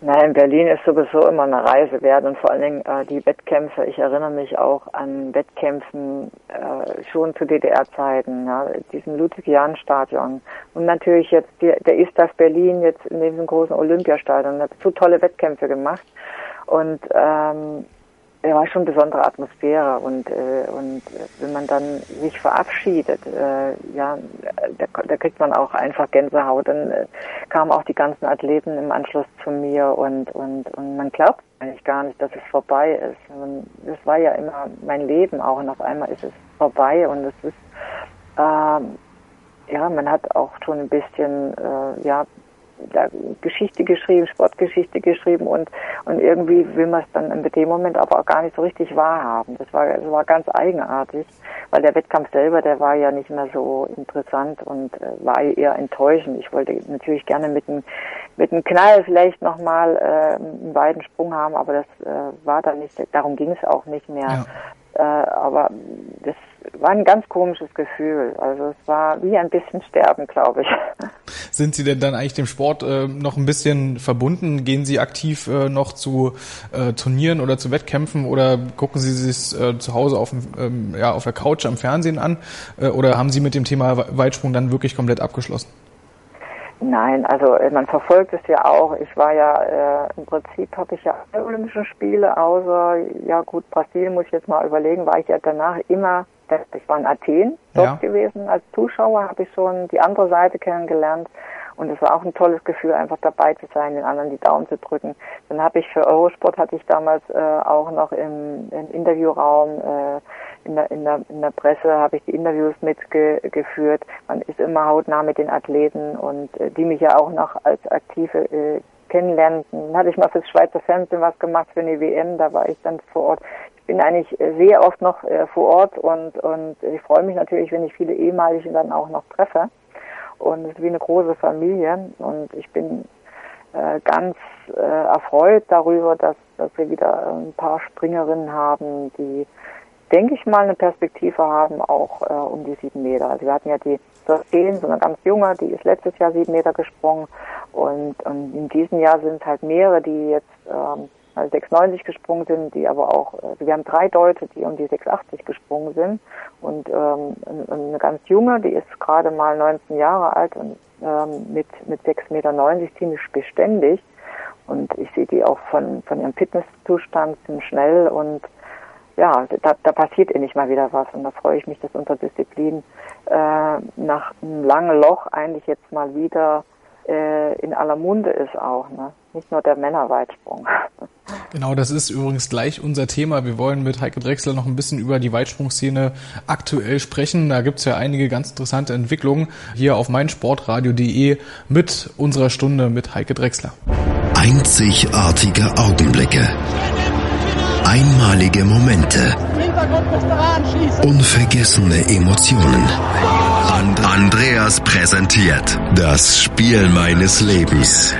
Nein, Berlin ist sowieso immer eine Reise wert und vor allen Dingen äh, die Wettkämpfe. Ich erinnere mich auch an Wettkämpfen äh, schon zu DDR-Zeiten, ja, diesem Ludwig-Jahn-Stadion und natürlich jetzt die, der Istas Berlin jetzt in diesem großen Olympiastadion. Da hat so tolle Wettkämpfe gemacht und ähm, ja, war schon eine besondere Atmosphäre und äh, und wenn man dann sich verabschiedet, äh, ja, da, da kriegt man auch einfach Gänsehaut. Dann äh, kamen auch die ganzen Athleten im Anschluss zu mir und und und man glaubt eigentlich gar nicht, dass es vorbei ist. Und das war ja immer mein Leben auch und auf einmal ist es vorbei und es ist ähm, ja, man hat auch schon ein bisschen äh, ja da Geschichte geschrieben, Sportgeschichte geschrieben und, und irgendwie will man es dann in dem Moment aber auch gar nicht so richtig wahrhaben. Das war, das war ganz eigenartig, weil der Wettkampf selber, der war ja nicht mehr so interessant und äh, war eher enttäuschend. Ich wollte natürlich gerne mit einem mit einem Knall vielleicht nochmal äh, einen beiden Sprung haben, aber das äh, war dann nicht, darum ging es auch nicht mehr. Ja. Äh, aber das war ein ganz komisches Gefühl. Also es war wie ein bisschen Sterben, glaube ich. Sind Sie denn dann eigentlich dem Sport äh, noch ein bisschen verbunden? Gehen Sie aktiv äh, noch zu äh, Turnieren oder zu Wettkämpfen oder gucken Sie sich äh, zu Hause auf, ähm, ja, auf der Couch am Fernsehen an? Äh, oder haben Sie mit dem Thema Weitsprung dann wirklich komplett abgeschlossen? Nein, also äh, man verfolgt es ja auch. Ich war ja, äh, im Prinzip habe ich ja alle Olympischen Spiele, außer, ja gut, Brasilien muss ich jetzt mal überlegen, war ich ja danach immer, ich war in Athen dort ja. gewesen. Als Zuschauer habe ich schon die andere Seite kennengelernt. Und es war auch ein tolles Gefühl, einfach dabei zu sein, den anderen die Daumen zu drücken. Dann habe ich für Eurosport hatte ich damals äh, auch noch im, im Interviewraum äh, in der, in der, in der Presse habe ich die Interviews mitgeführt. Man ist immer hautnah mit den Athleten und äh, die mich ja auch noch als Aktive äh, kennenlernen. Dann hatte ich mal fürs Schweizer Fernsehen was gemacht für eine WM, da war ich dann vor Ort. Ich bin eigentlich äh, sehr oft noch äh, vor Ort und, und ich freue mich natürlich, wenn ich viele ehemalige dann auch noch treffe. Und es ist wie eine große Familie und ich bin äh, ganz äh, erfreut darüber, dass, dass wir wieder ein paar Springerinnen haben, die denke ich mal, eine Perspektive haben, auch äh, um die sieben Meter. Also wir hatten ja die Zehn, so eine ganz junge, die ist letztes Jahr sieben Meter gesprungen. Und, und in diesem Jahr sind halt mehrere, die jetzt ähm, 6,90 gesprungen sind, die aber auch, also wir haben drei Deutsche, die um die 6,80 gesprungen sind. Und ähm, eine ganz junge, die ist gerade mal 19 Jahre alt und ähm, mit, mit 6,90 Meter ziemlich beständig. Und ich sehe die auch von, von ihrem Fitnesszustand ziemlich schnell und ja, da, da passiert endlich mal wieder was und da freue ich mich, dass unsere Disziplin äh, nach einem langen Loch eigentlich jetzt mal wieder äh, in aller Munde ist auch, ne? Nicht nur der Männerweitsprung. Genau, das ist übrigens gleich unser Thema. Wir wollen mit Heike Drechsler noch ein bisschen über die Weitsprungszene aktuell sprechen. Da gibt's ja einige ganz interessante Entwicklungen hier auf meinsportradio.de mit unserer Stunde mit Heike Drechsler. Einzigartige Augenblicke Einmalige Momente. Unvergessene Emotionen. Andreas präsentiert das Spiel meines Lebens.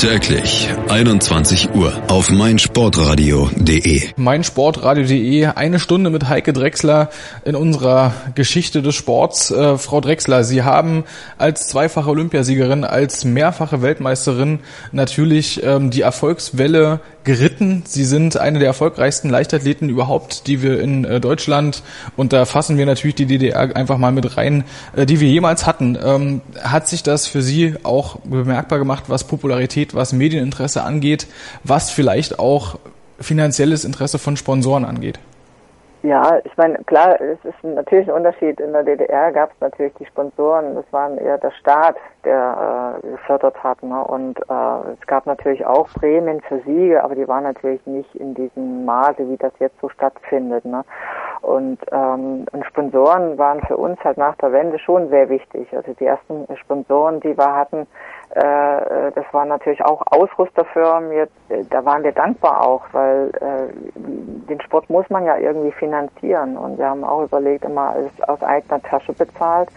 Täglich 21 Uhr auf meinsportradio.de. Meinsportradio.de. Eine Stunde mit Heike Drechsler in unserer Geschichte des Sports. Äh, Frau Drechsler, Sie haben als zweifache Olympiasiegerin, als mehrfache Weltmeisterin natürlich ähm, die Erfolgswelle geritten. Sie sind eine der erfolgreichsten Leichtathleten überhaupt, die wir in äh, Deutschland, und da fassen wir natürlich die DDR einfach mal mit rein, äh, die wir jemals hatten. Ähm, hat sich das für Sie auch bemerkbar gemacht, was Popularität, was Medieninteresse angeht, was vielleicht auch finanzielles Interesse von Sponsoren angeht? Ja, ich meine, klar, es ist natürlich ein Unterschied. In der DDR gab es natürlich die Sponsoren, das waren eher der Staat, der äh, gefördert hat. Ne? Und äh, es gab natürlich auch Prämien für Siege, aber die waren natürlich nicht in diesem Maße, wie das jetzt so stattfindet. Ne? Und, ähm, und Sponsoren waren für uns halt nach der Wende schon sehr wichtig. Also die ersten Sponsoren, die wir hatten, äh, das waren natürlich auch Ausrüsterfirmen. Jetzt, äh, da waren wir dankbar auch, weil äh, den Sport muss man ja irgendwie finanzieren. Und wir haben auch überlegt, immer alles aus eigener Tasche bezahlt.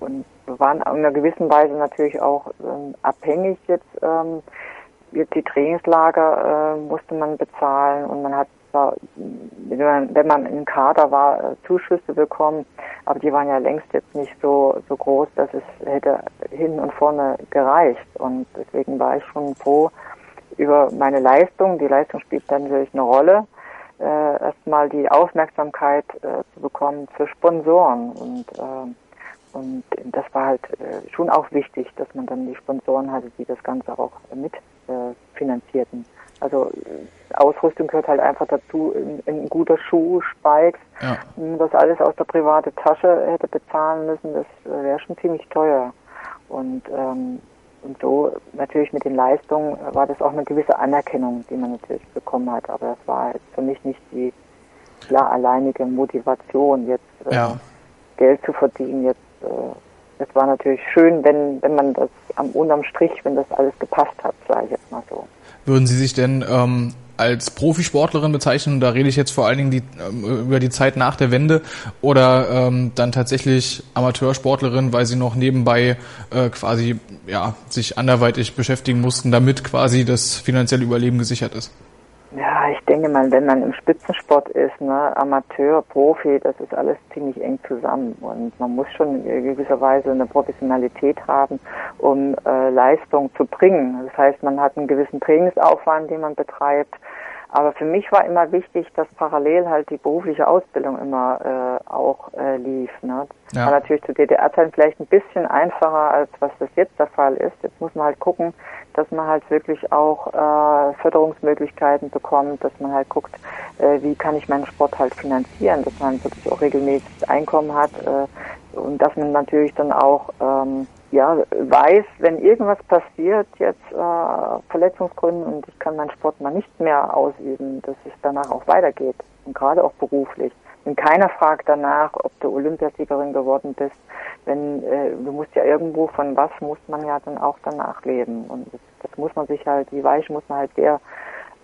Und wir waren in einer gewissen Weise natürlich auch ähm, abhängig jetzt. Ähm, die Trainingslager äh, musste man bezahlen und man hat zwar, wenn man, im Kader war, äh, Zuschüsse bekommen, aber die waren ja längst jetzt nicht so, so groß, dass es hätte hin und vorne gereicht. Und deswegen war ich schon froh über meine Leistung. Die Leistung spielt dann natürlich eine Rolle. Äh, erstmal die Aufmerksamkeit äh, zu bekommen für Sponsoren und äh, und das war halt äh, schon auch wichtig, dass man dann die Sponsoren hatte, die das Ganze auch mit äh. Also äh, Ausrüstung gehört halt einfach dazu, ein, guter Schuh, Spikes, ja. das alles aus der privaten Tasche hätte bezahlen müssen, das äh, wäre schon ziemlich teuer. Und, ähm, und so natürlich mit den Leistungen war das auch eine gewisse Anerkennung, die man natürlich bekommen hat. Aber das war jetzt für mich nicht die klar alleinige Motivation, jetzt äh, ja. Geld zu verdienen, jetzt äh, es war natürlich schön, wenn, wenn man das am unterm Strich, wenn das alles gepasst hat, sage ich jetzt mal so. Würden Sie sich denn ähm, als Profisportlerin bezeichnen, da rede ich jetzt vor allen Dingen die, ähm, über die Zeit nach der Wende, oder ähm, dann tatsächlich Amateursportlerin, weil sie noch nebenbei äh, quasi ja, sich anderweitig beschäftigen mussten, damit quasi das finanzielle Überleben gesichert ist? Denke mal, wenn man im Spitzensport ist, ne, Amateur, Profi, das ist alles ziemlich eng zusammen und man muss schon in gewisser Weise eine Professionalität haben, um äh, Leistung zu bringen. Das heißt, man hat einen gewissen Trainingsaufwand, den man betreibt. Aber für mich war immer wichtig, dass parallel halt die berufliche Ausbildung immer äh, auch äh, lief. Ne? Ja. War natürlich zu DDR-Zeiten vielleicht ein bisschen einfacher, als was das jetzt der Fall ist. Jetzt muss man halt gucken, dass man halt wirklich auch äh, Förderungsmöglichkeiten bekommt, dass man halt guckt, äh, wie kann ich meinen Sport halt finanzieren, dass man wirklich auch regelmäßig Einkommen hat äh, und dass man natürlich dann auch ähm, ja weiß, wenn irgendwas passiert, jetzt äh, Verletzungsgründen und ich kann meinen Sport mal nicht mehr ausüben, dass es danach auch weitergeht und gerade auch beruflich. Und keiner fragt danach, ob du Olympiasiegerin geworden bist, wenn äh, du musst ja irgendwo von was muss man ja dann auch danach leben und das, das muss man sich halt, die Weiche muss man halt sehr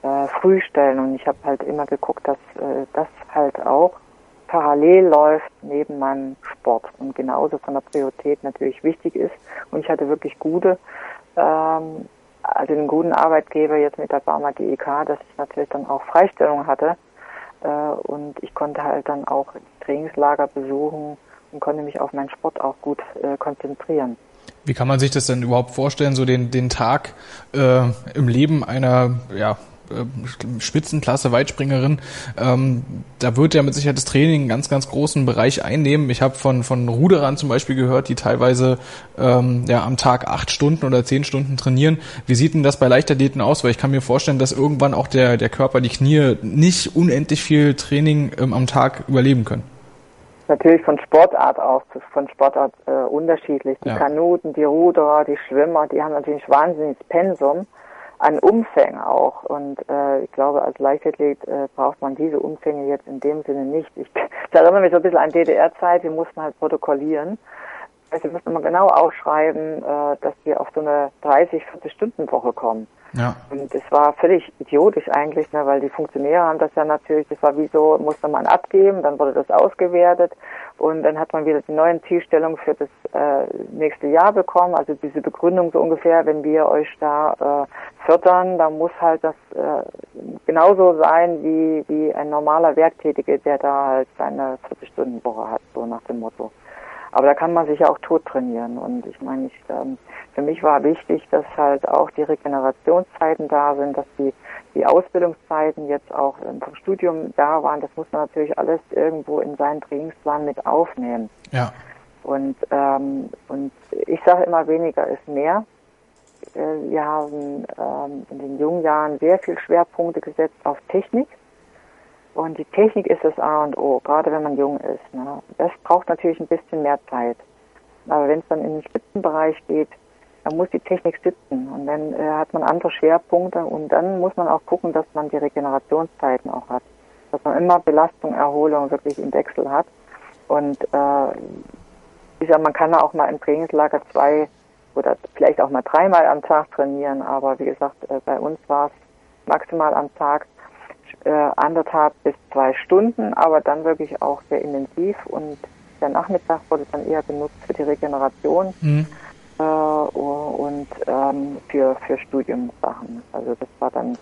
äh, früh stellen und ich habe halt immer geguckt, dass äh, das halt auch parallel läuft neben meinem Sport und genauso von der Priorität natürlich wichtig ist und ich hatte wirklich gute ähm, also einen guten Arbeitgeber jetzt mit der Barmer GEK, dass ich natürlich dann auch Freistellung hatte äh, und ich konnte halt dann auch Trainingslager besuchen und konnte mich auf meinen Sport auch gut äh, konzentrieren. Wie kann man sich das denn überhaupt vorstellen, so den, den Tag äh, im Leben einer ja, äh, Spitzenklasse Weitspringerin? Ähm, da wird ja mit Sicherheit das Training einen ganz, ganz großen Bereich einnehmen. Ich habe von, von Ruderern zum Beispiel gehört, die teilweise ähm, ja, am Tag acht Stunden oder zehn Stunden trainieren. Wie sieht denn das bei Leichtathleten aus? Weil ich kann mir vorstellen, dass irgendwann auch der, der Körper, die Knie nicht unendlich viel Training ähm, am Tag überleben können natürlich von Sportart aus, von Sportart äh, unterschiedlich. Die ja. Kanuten, die Ruderer, die Schwimmer, die haben natürlich ein wahnsinniges Pensum an Umfängen auch. Und äh, ich glaube, als Leichtathlet äh, braucht man diese Umfänge jetzt in dem Sinne nicht. Ich, ich erinnere mich so ein bisschen an DDR-Zeit, wir mussten halt protokollieren. Also wir mussten mal genau aufschreiben, äh, dass wir auf so eine 30, 40 Stunden Woche kommen. Ja. Und es war völlig idiotisch eigentlich, ne, weil die Funktionäre haben das ja natürlich, das war wie so, musste man abgeben, dann wurde das ausgewertet und dann hat man wieder die neuen Zielstellungen für das äh, nächste Jahr bekommen, also diese Begründung so ungefähr, wenn wir euch da äh, fördern, dann muss halt das äh, genauso sein wie, wie ein normaler Werktätige, der da halt seine 40-Stunden-Woche hat, so nach dem Motto. Aber da kann man sich ja auch tot trainieren. Und ich meine, ich, ähm, für mich war wichtig, dass halt auch die Regenerationszeiten da sind, dass die, die Ausbildungszeiten jetzt auch ähm, vom Studium da waren. Das muss man natürlich alles irgendwo in seinen Trainingsplan mit aufnehmen. Ja. Und, ähm, und ich sage immer, weniger ist mehr. Äh, wir haben ähm, in den jungen Jahren sehr viel Schwerpunkte gesetzt auf Technik. Und die Technik ist das A und O, gerade wenn man jung ist. Ne? Das braucht natürlich ein bisschen mehr Zeit. Aber wenn es dann in den Spitzenbereich geht, dann muss die Technik sitzen. Und dann äh, hat man andere Schwerpunkte und dann muss man auch gucken, dass man die Regenerationszeiten auch hat. Dass man immer Belastung, Erholung wirklich im Wechsel hat. Und äh, ich sag, man kann auch mal im Trainingslager zwei oder vielleicht auch mal dreimal am Tag trainieren, aber wie gesagt, äh, bei uns war es maximal am Tag äh, anderthalb bis zwei Stunden, aber dann wirklich auch sehr intensiv und der Nachmittag wurde dann eher benutzt für die Regeneration mhm. äh, und ähm, für, für Studiumsachen. Also das war dann,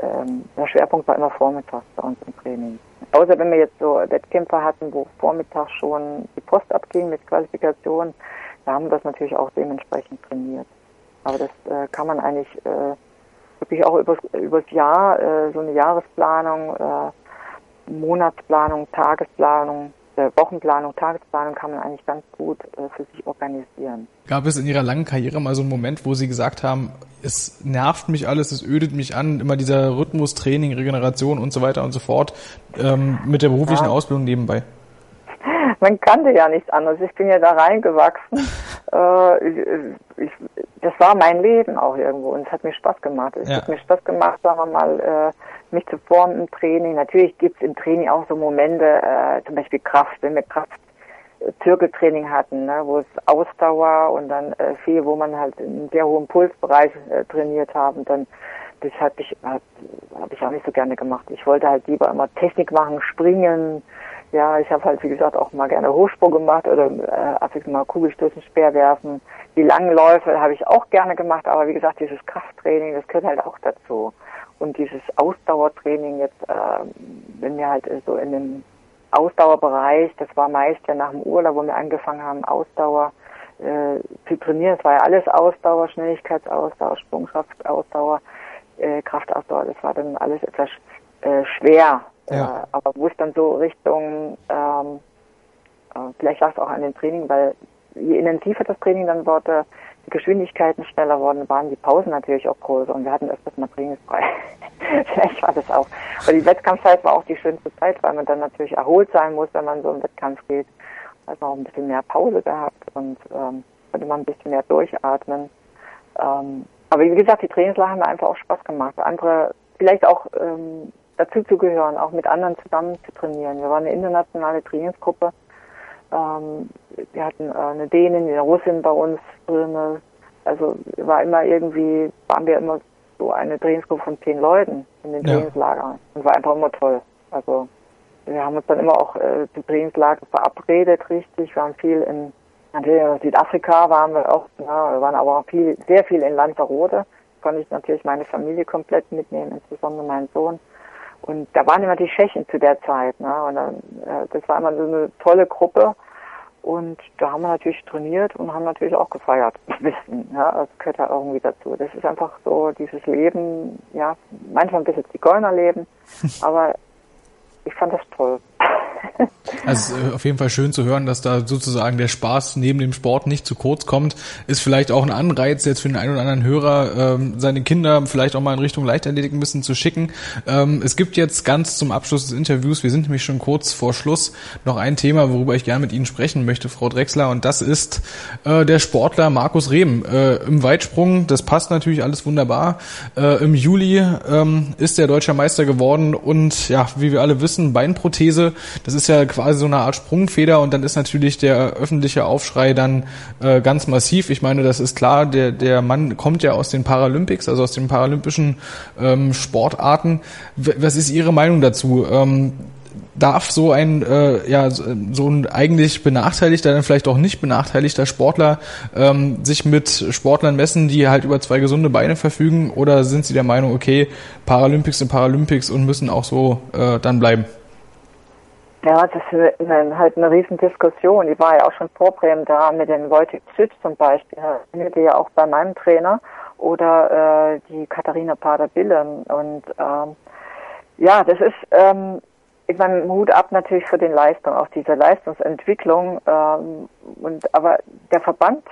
ähm, der Schwerpunkt war immer vormittags bei uns im Training. Außer wenn wir jetzt so Wettkämpfe hatten, wo vormittags schon die Post abging mit Qualifikation, da haben wir das natürlich auch dementsprechend trainiert. Aber das äh, kann man eigentlich äh, wirklich auch übers, übers Jahr, äh, so eine Jahresplanung, äh, Monatsplanung, Tagesplanung, äh, Wochenplanung, Tagesplanung kann man eigentlich ganz gut äh, für sich organisieren. Gab es in Ihrer langen Karriere mal so einen Moment, wo Sie gesagt haben, es nervt mich alles, es ödet mich an, immer dieser Rhythmus, Training, Regeneration und so weiter und so fort, ähm, mit der beruflichen ja. Ausbildung nebenbei? Man kannte ja nichts anderes. Ich bin ja da reingewachsen. äh, ich, das war mein Leben auch irgendwo und es hat mir Spaß gemacht. Es ja. hat mir Spaß gemacht, sagen wir mal, äh, mich zu formen im Training. Natürlich gibt es im Training auch so Momente, äh, zum Beispiel Kraft, wenn mir Kraft Zirkeltraining hatten, ne, wo es Ausdauer und dann äh, viel, wo man halt in sehr hohem Pulsbereich äh, trainiert haben, dann das hat ich hab, hab ich auch nicht so gerne gemacht. Ich wollte halt lieber immer Technik machen, springen. Ja, ich habe halt wie gesagt auch mal gerne Hochsprung gemacht oder äh, ab und mal Kugelstoßen, Speer werfen. Die langen Läufe habe ich auch gerne gemacht, aber wie gesagt, dieses Krafttraining, das gehört halt auch dazu. Und dieses Ausdauertraining jetzt, äh, wenn wir halt so in dem Ausdauerbereich, das war meist ja nach dem Urlaub, wo wir angefangen haben, Ausdauer äh, zu trainieren. Es war ja alles Ausdauer, Schnelligkeitsausdauer, Sprungkraftausdauer, äh, Kraftausdauer. Das war dann alles etwas äh, schwer. Ja. Äh, aber wo es dann so Richtung, ähm, äh, vielleicht lag es auch an dem Training, weil je intensiver das Training dann wurde, die Geschwindigkeiten schneller wurden, waren die Pausen natürlich auch größer und wir hatten öfters mal trainingsfrei. Vielleicht war das auch. Aber die Wettkampfzeit war auch die schönste Zeit, weil man dann natürlich erholt sein muss, wenn man so einen Wettkampf geht. Also auch ein bisschen mehr Pause gehabt und ähm, konnte man ein bisschen mehr durchatmen. Ähm, aber wie gesagt, die Trainingslager haben mir einfach auch Spaß gemacht. Andere, vielleicht auch ähm, dazu zu gehören, auch mit anderen zusammen zu trainieren. Wir waren eine internationale Trainingsgruppe. Ähm, wir hatten äh, eine Dänin, eine Russin bei uns drin. Also war immer irgendwie, waren wir immer so eine Trainingsgruppe von zehn Leuten in den ja. Trainingslagern und war einfach immer toll. Also wir haben uns dann immer auch äh, die Trainingslager verabredet, richtig. Wir haben viel in natürlich Südafrika waren wir auch, na, wir waren aber auch viel, sehr viel in Lanzarote. Konnte ich natürlich meine Familie komplett mitnehmen, insbesondere meinen Sohn. Und da waren immer die Tschechen zu der Zeit, ne? Und dann, äh, das war immer so eine tolle Gruppe. Und da haben wir natürlich trainiert und haben natürlich auch gefeiert. Wissen, ja, das gehört ja irgendwie dazu. Das ist einfach so dieses Leben, ja, manchmal ein bisschen Zigeunerleben, aber ich fand das toll. Also äh, auf jeden Fall schön zu hören, dass da sozusagen der Spaß neben dem Sport nicht zu kurz kommt. Ist vielleicht auch ein Anreiz jetzt für den einen oder anderen Hörer, ähm, seine Kinder vielleicht auch mal in Richtung Leichtathletik ein bisschen zu schicken. Ähm, es gibt jetzt ganz zum Abschluss des Interviews, wir sind nämlich schon kurz vor Schluss, noch ein Thema, worüber ich gerne mit Ihnen sprechen möchte, Frau Drexler, und das ist äh, der Sportler Markus Rehm. Äh, Im Weitsprung, das passt natürlich alles wunderbar. Äh, Im Juli ähm, ist er deutscher Meister geworden und ja, wie wir alle wissen, Beinprothese, das ist ja quasi so eine Art Sprungfeder und dann ist natürlich der öffentliche Aufschrei dann äh, ganz massiv. Ich meine, das ist klar, der, der Mann kommt ja aus den Paralympics, also aus den paralympischen ähm, Sportarten. Was ist Ihre Meinung dazu? Ähm, darf so ein äh, ja so ein eigentlich benachteiligter, dann vielleicht auch nicht benachteiligter Sportler ähm, sich mit Sportlern messen, die halt über zwei gesunde Beine verfügen, oder sind Sie der Meinung, okay, Paralympics sind Paralympics und müssen auch so äh, dann bleiben? Ja, das ist halt eine Riesendiskussion. Die war ja auch schon vor Bremen da mit den Wojtek Zütz zum Beispiel. Die ja auch bei meinem Trainer oder äh, die Katharina Pader-Bille. Und ähm, ja, das ist, ähm, ich meine, Hut ab natürlich für den Leistung, auch diese Leistungsentwicklung. Ähm, und aber der Verband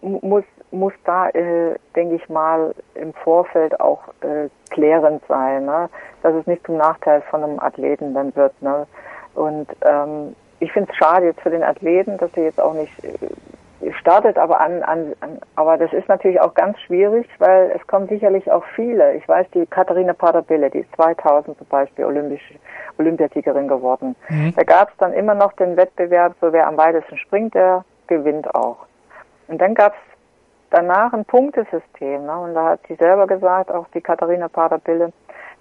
muss muss da, äh, denke ich mal, im Vorfeld auch äh, klärend sein, ne? dass es nicht zum Nachteil von einem Athleten dann wird. Ne? Und ähm, ich finde es schade jetzt für den Athleten, dass er jetzt auch nicht äh, startet, aber an, an, an, aber das ist natürlich auch ganz schwierig, weil es kommen sicherlich auch viele. Ich weiß, die Katharina Paderbille, die ist 2000 zum Beispiel olympische Olympiasiegerin geworden. Mhm. Da gab es dann immer noch den Wettbewerb, so wer am weitesten springt, der gewinnt auch. Und dann gab es danach ein Punktesystem, ne? und da hat sie selber gesagt, auch die Katharina Paderbille,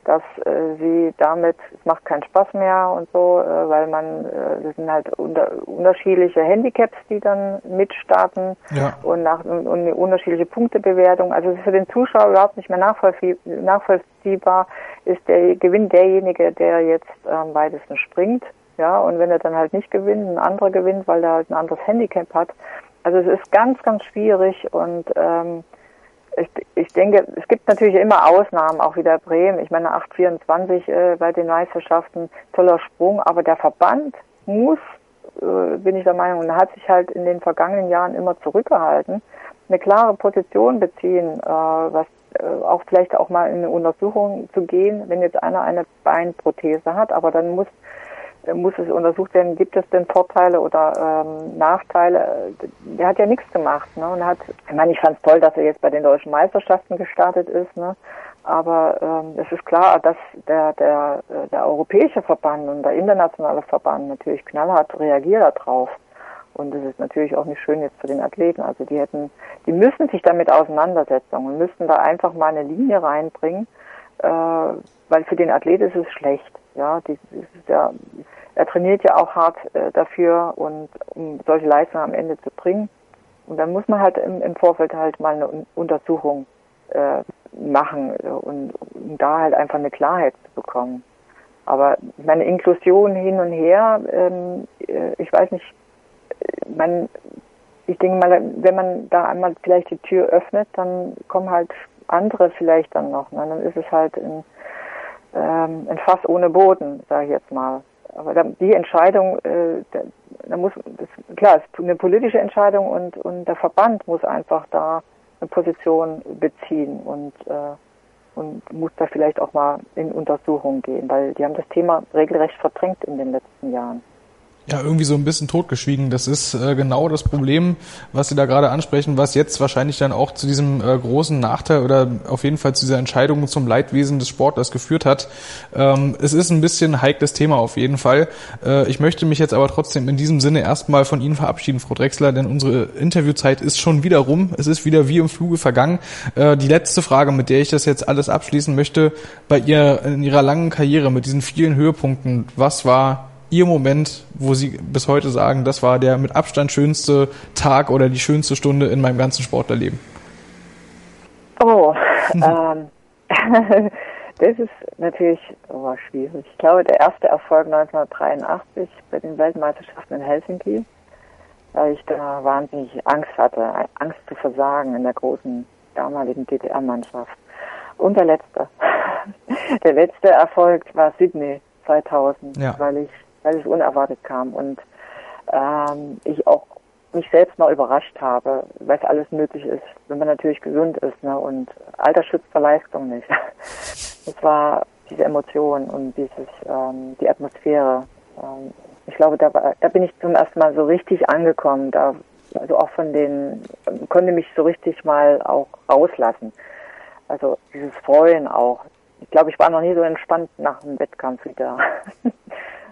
dass äh, sie damit, es macht keinen Spaß mehr und so, äh, weil man, äh, das sind halt unter, unterschiedliche Handicaps, die dann mitstarten ja. und, nach, und eine unterschiedliche Punktebewertung. Also es ist für den Zuschauer überhaupt nicht mehr nachvollziehbar, ist der Gewinn derjenige, der jetzt am weitesten springt. Ja, und wenn er dann halt nicht gewinnt, ein anderer gewinnt, weil er halt ein anderes Handicap hat. Also es ist ganz, ganz schwierig und ähm, ich, ich denke, es gibt natürlich immer Ausnahmen, auch wieder Bremen. Ich meine, 824 äh, bei den Meisterschaften, toller Sprung, aber der Verband muss, äh, bin ich der Meinung, und hat sich halt in den vergangenen Jahren immer zurückgehalten, eine klare Position beziehen, äh, was äh, auch vielleicht auch mal in eine Untersuchung zu gehen, wenn jetzt einer eine Beinprothese hat, aber dann muss muss es untersucht werden, gibt es denn Vorteile oder ähm, Nachteile? Der hat ja nichts gemacht. Ne? Und hat, ich meine, ich fand es toll, dass er jetzt bei den deutschen Meisterschaften gestartet ist. Ne? Aber ähm, es ist klar, dass der, der, der europäische Verband und der internationale Verband natürlich knallhart reagiert darauf. Und das ist natürlich auch nicht schön jetzt für den Athleten. Also die hätten, die müssen sich damit auseinandersetzen und müssten da einfach mal eine Linie reinbringen, äh, weil für den Athlet ist es schlecht. Ja, die, ja, er trainiert ja auch hart äh, dafür und um solche Leistungen am Ende zu bringen. Und dann muss man halt im, im Vorfeld halt mal eine Untersuchung äh, machen und um da halt einfach eine Klarheit zu bekommen. Aber meine Inklusion hin und her, ähm, äh, ich weiß nicht, man, ich denke mal, wenn man da einmal vielleicht die Tür öffnet, dann kommen halt andere vielleicht dann noch. Ne? Dann ist es halt ein, ähm, ein Fass ohne Boden, sage ich jetzt mal. Aber die Entscheidung, äh, da, muss, das, klar, ist eine politische Entscheidung und, und der Verband muss einfach da eine Position beziehen und, äh, und muss da vielleicht auch mal in Untersuchung gehen, weil die haben das Thema regelrecht verdrängt in den letzten Jahren ja irgendwie so ein bisschen totgeschwiegen. Das ist äh, genau das Problem, was Sie da gerade ansprechen, was jetzt wahrscheinlich dann auch zu diesem äh, großen Nachteil oder auf jeden Fall zu dieser Entscheidung zum Leidwesen des Sportlers geführt hat. Ähm, es ist ein bisschen heikles Thema auf jeden Fall. Äh, ich möchte mich jetzt aber trotzdem in diesem Sinne erstmal von Ihnen verabschieden, Frau Drexler, denn unsere Interviewzeit ist schon wieder rum. Es ist wieder wie im Fluge vergangen. Äh, die letzte Frage, mit der ich das jetzt alles abschließen möchte, bei ihr in Ihrer langen Karriere mit diesen vielen Höhepunkten, was war Ihr Moment, wo Sie bis heute sagen, das war der mit Abstand schönste Tag oder die schönste Stunde in meinem ganzen Sportlerleben? Oh, ähm, das ist natürlich oh, schwierig. Ich glaube, der erste Erfolg 1983 bei den Weltmeisterschaften in Helsinki, weil ich da wahnsinnig Angst hatte, Angst zu versagen in der großen damaligen DDR-Mannschaft. Und der letzte. Der letzte Erfolg war Sydney 2000, ja. weil ich weil es unerwartet kam und ähm, ich auch mich selbst mal überrascht habe, was alles möglich ist, wenn man natürlich gesund ist. Ne? Und Alter schützt vor Leistung nicht. Es war diese Emotion und dieses ähm, die Atmosphäre. Ähm, ich glaube, da, war, da bin ich zum ersten Mal so richtig angekommen. Da also auch von den konnte mich so richtig mal auch rauslassen. Also dieses Freuen auch. Ich glaube, ich war noch nie so entspannt nach dem Wettkampf wieder.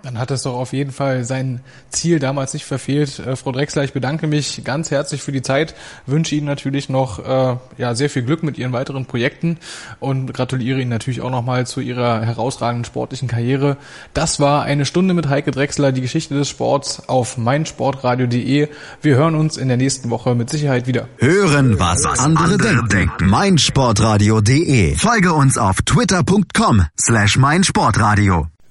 Dann hat es doch auf jeden Fall sein Ziel damals nicht verfehlt. Äh, Frau Drexler, ich bedanke mich ganz herzlich für die Zeit, wünsche Ihnen natürlich noch äh, ja, sehr viel Glück mit Ihren weiteren Projekten und gratuliere Ihnen natürlich auch nochmal zu Ihrer herausragenden sportlichen Karriere. Das war eine Stunde mit Heike Drexler, die Geschichte des Sports auf meinsportradio.de. Wir hören uns in der nächsten Woche mit Sicherheit wieder. Hören, was, was andere, andere denken. meinsportradio.de. Folge uns auf twitter.com slash meinsportradio.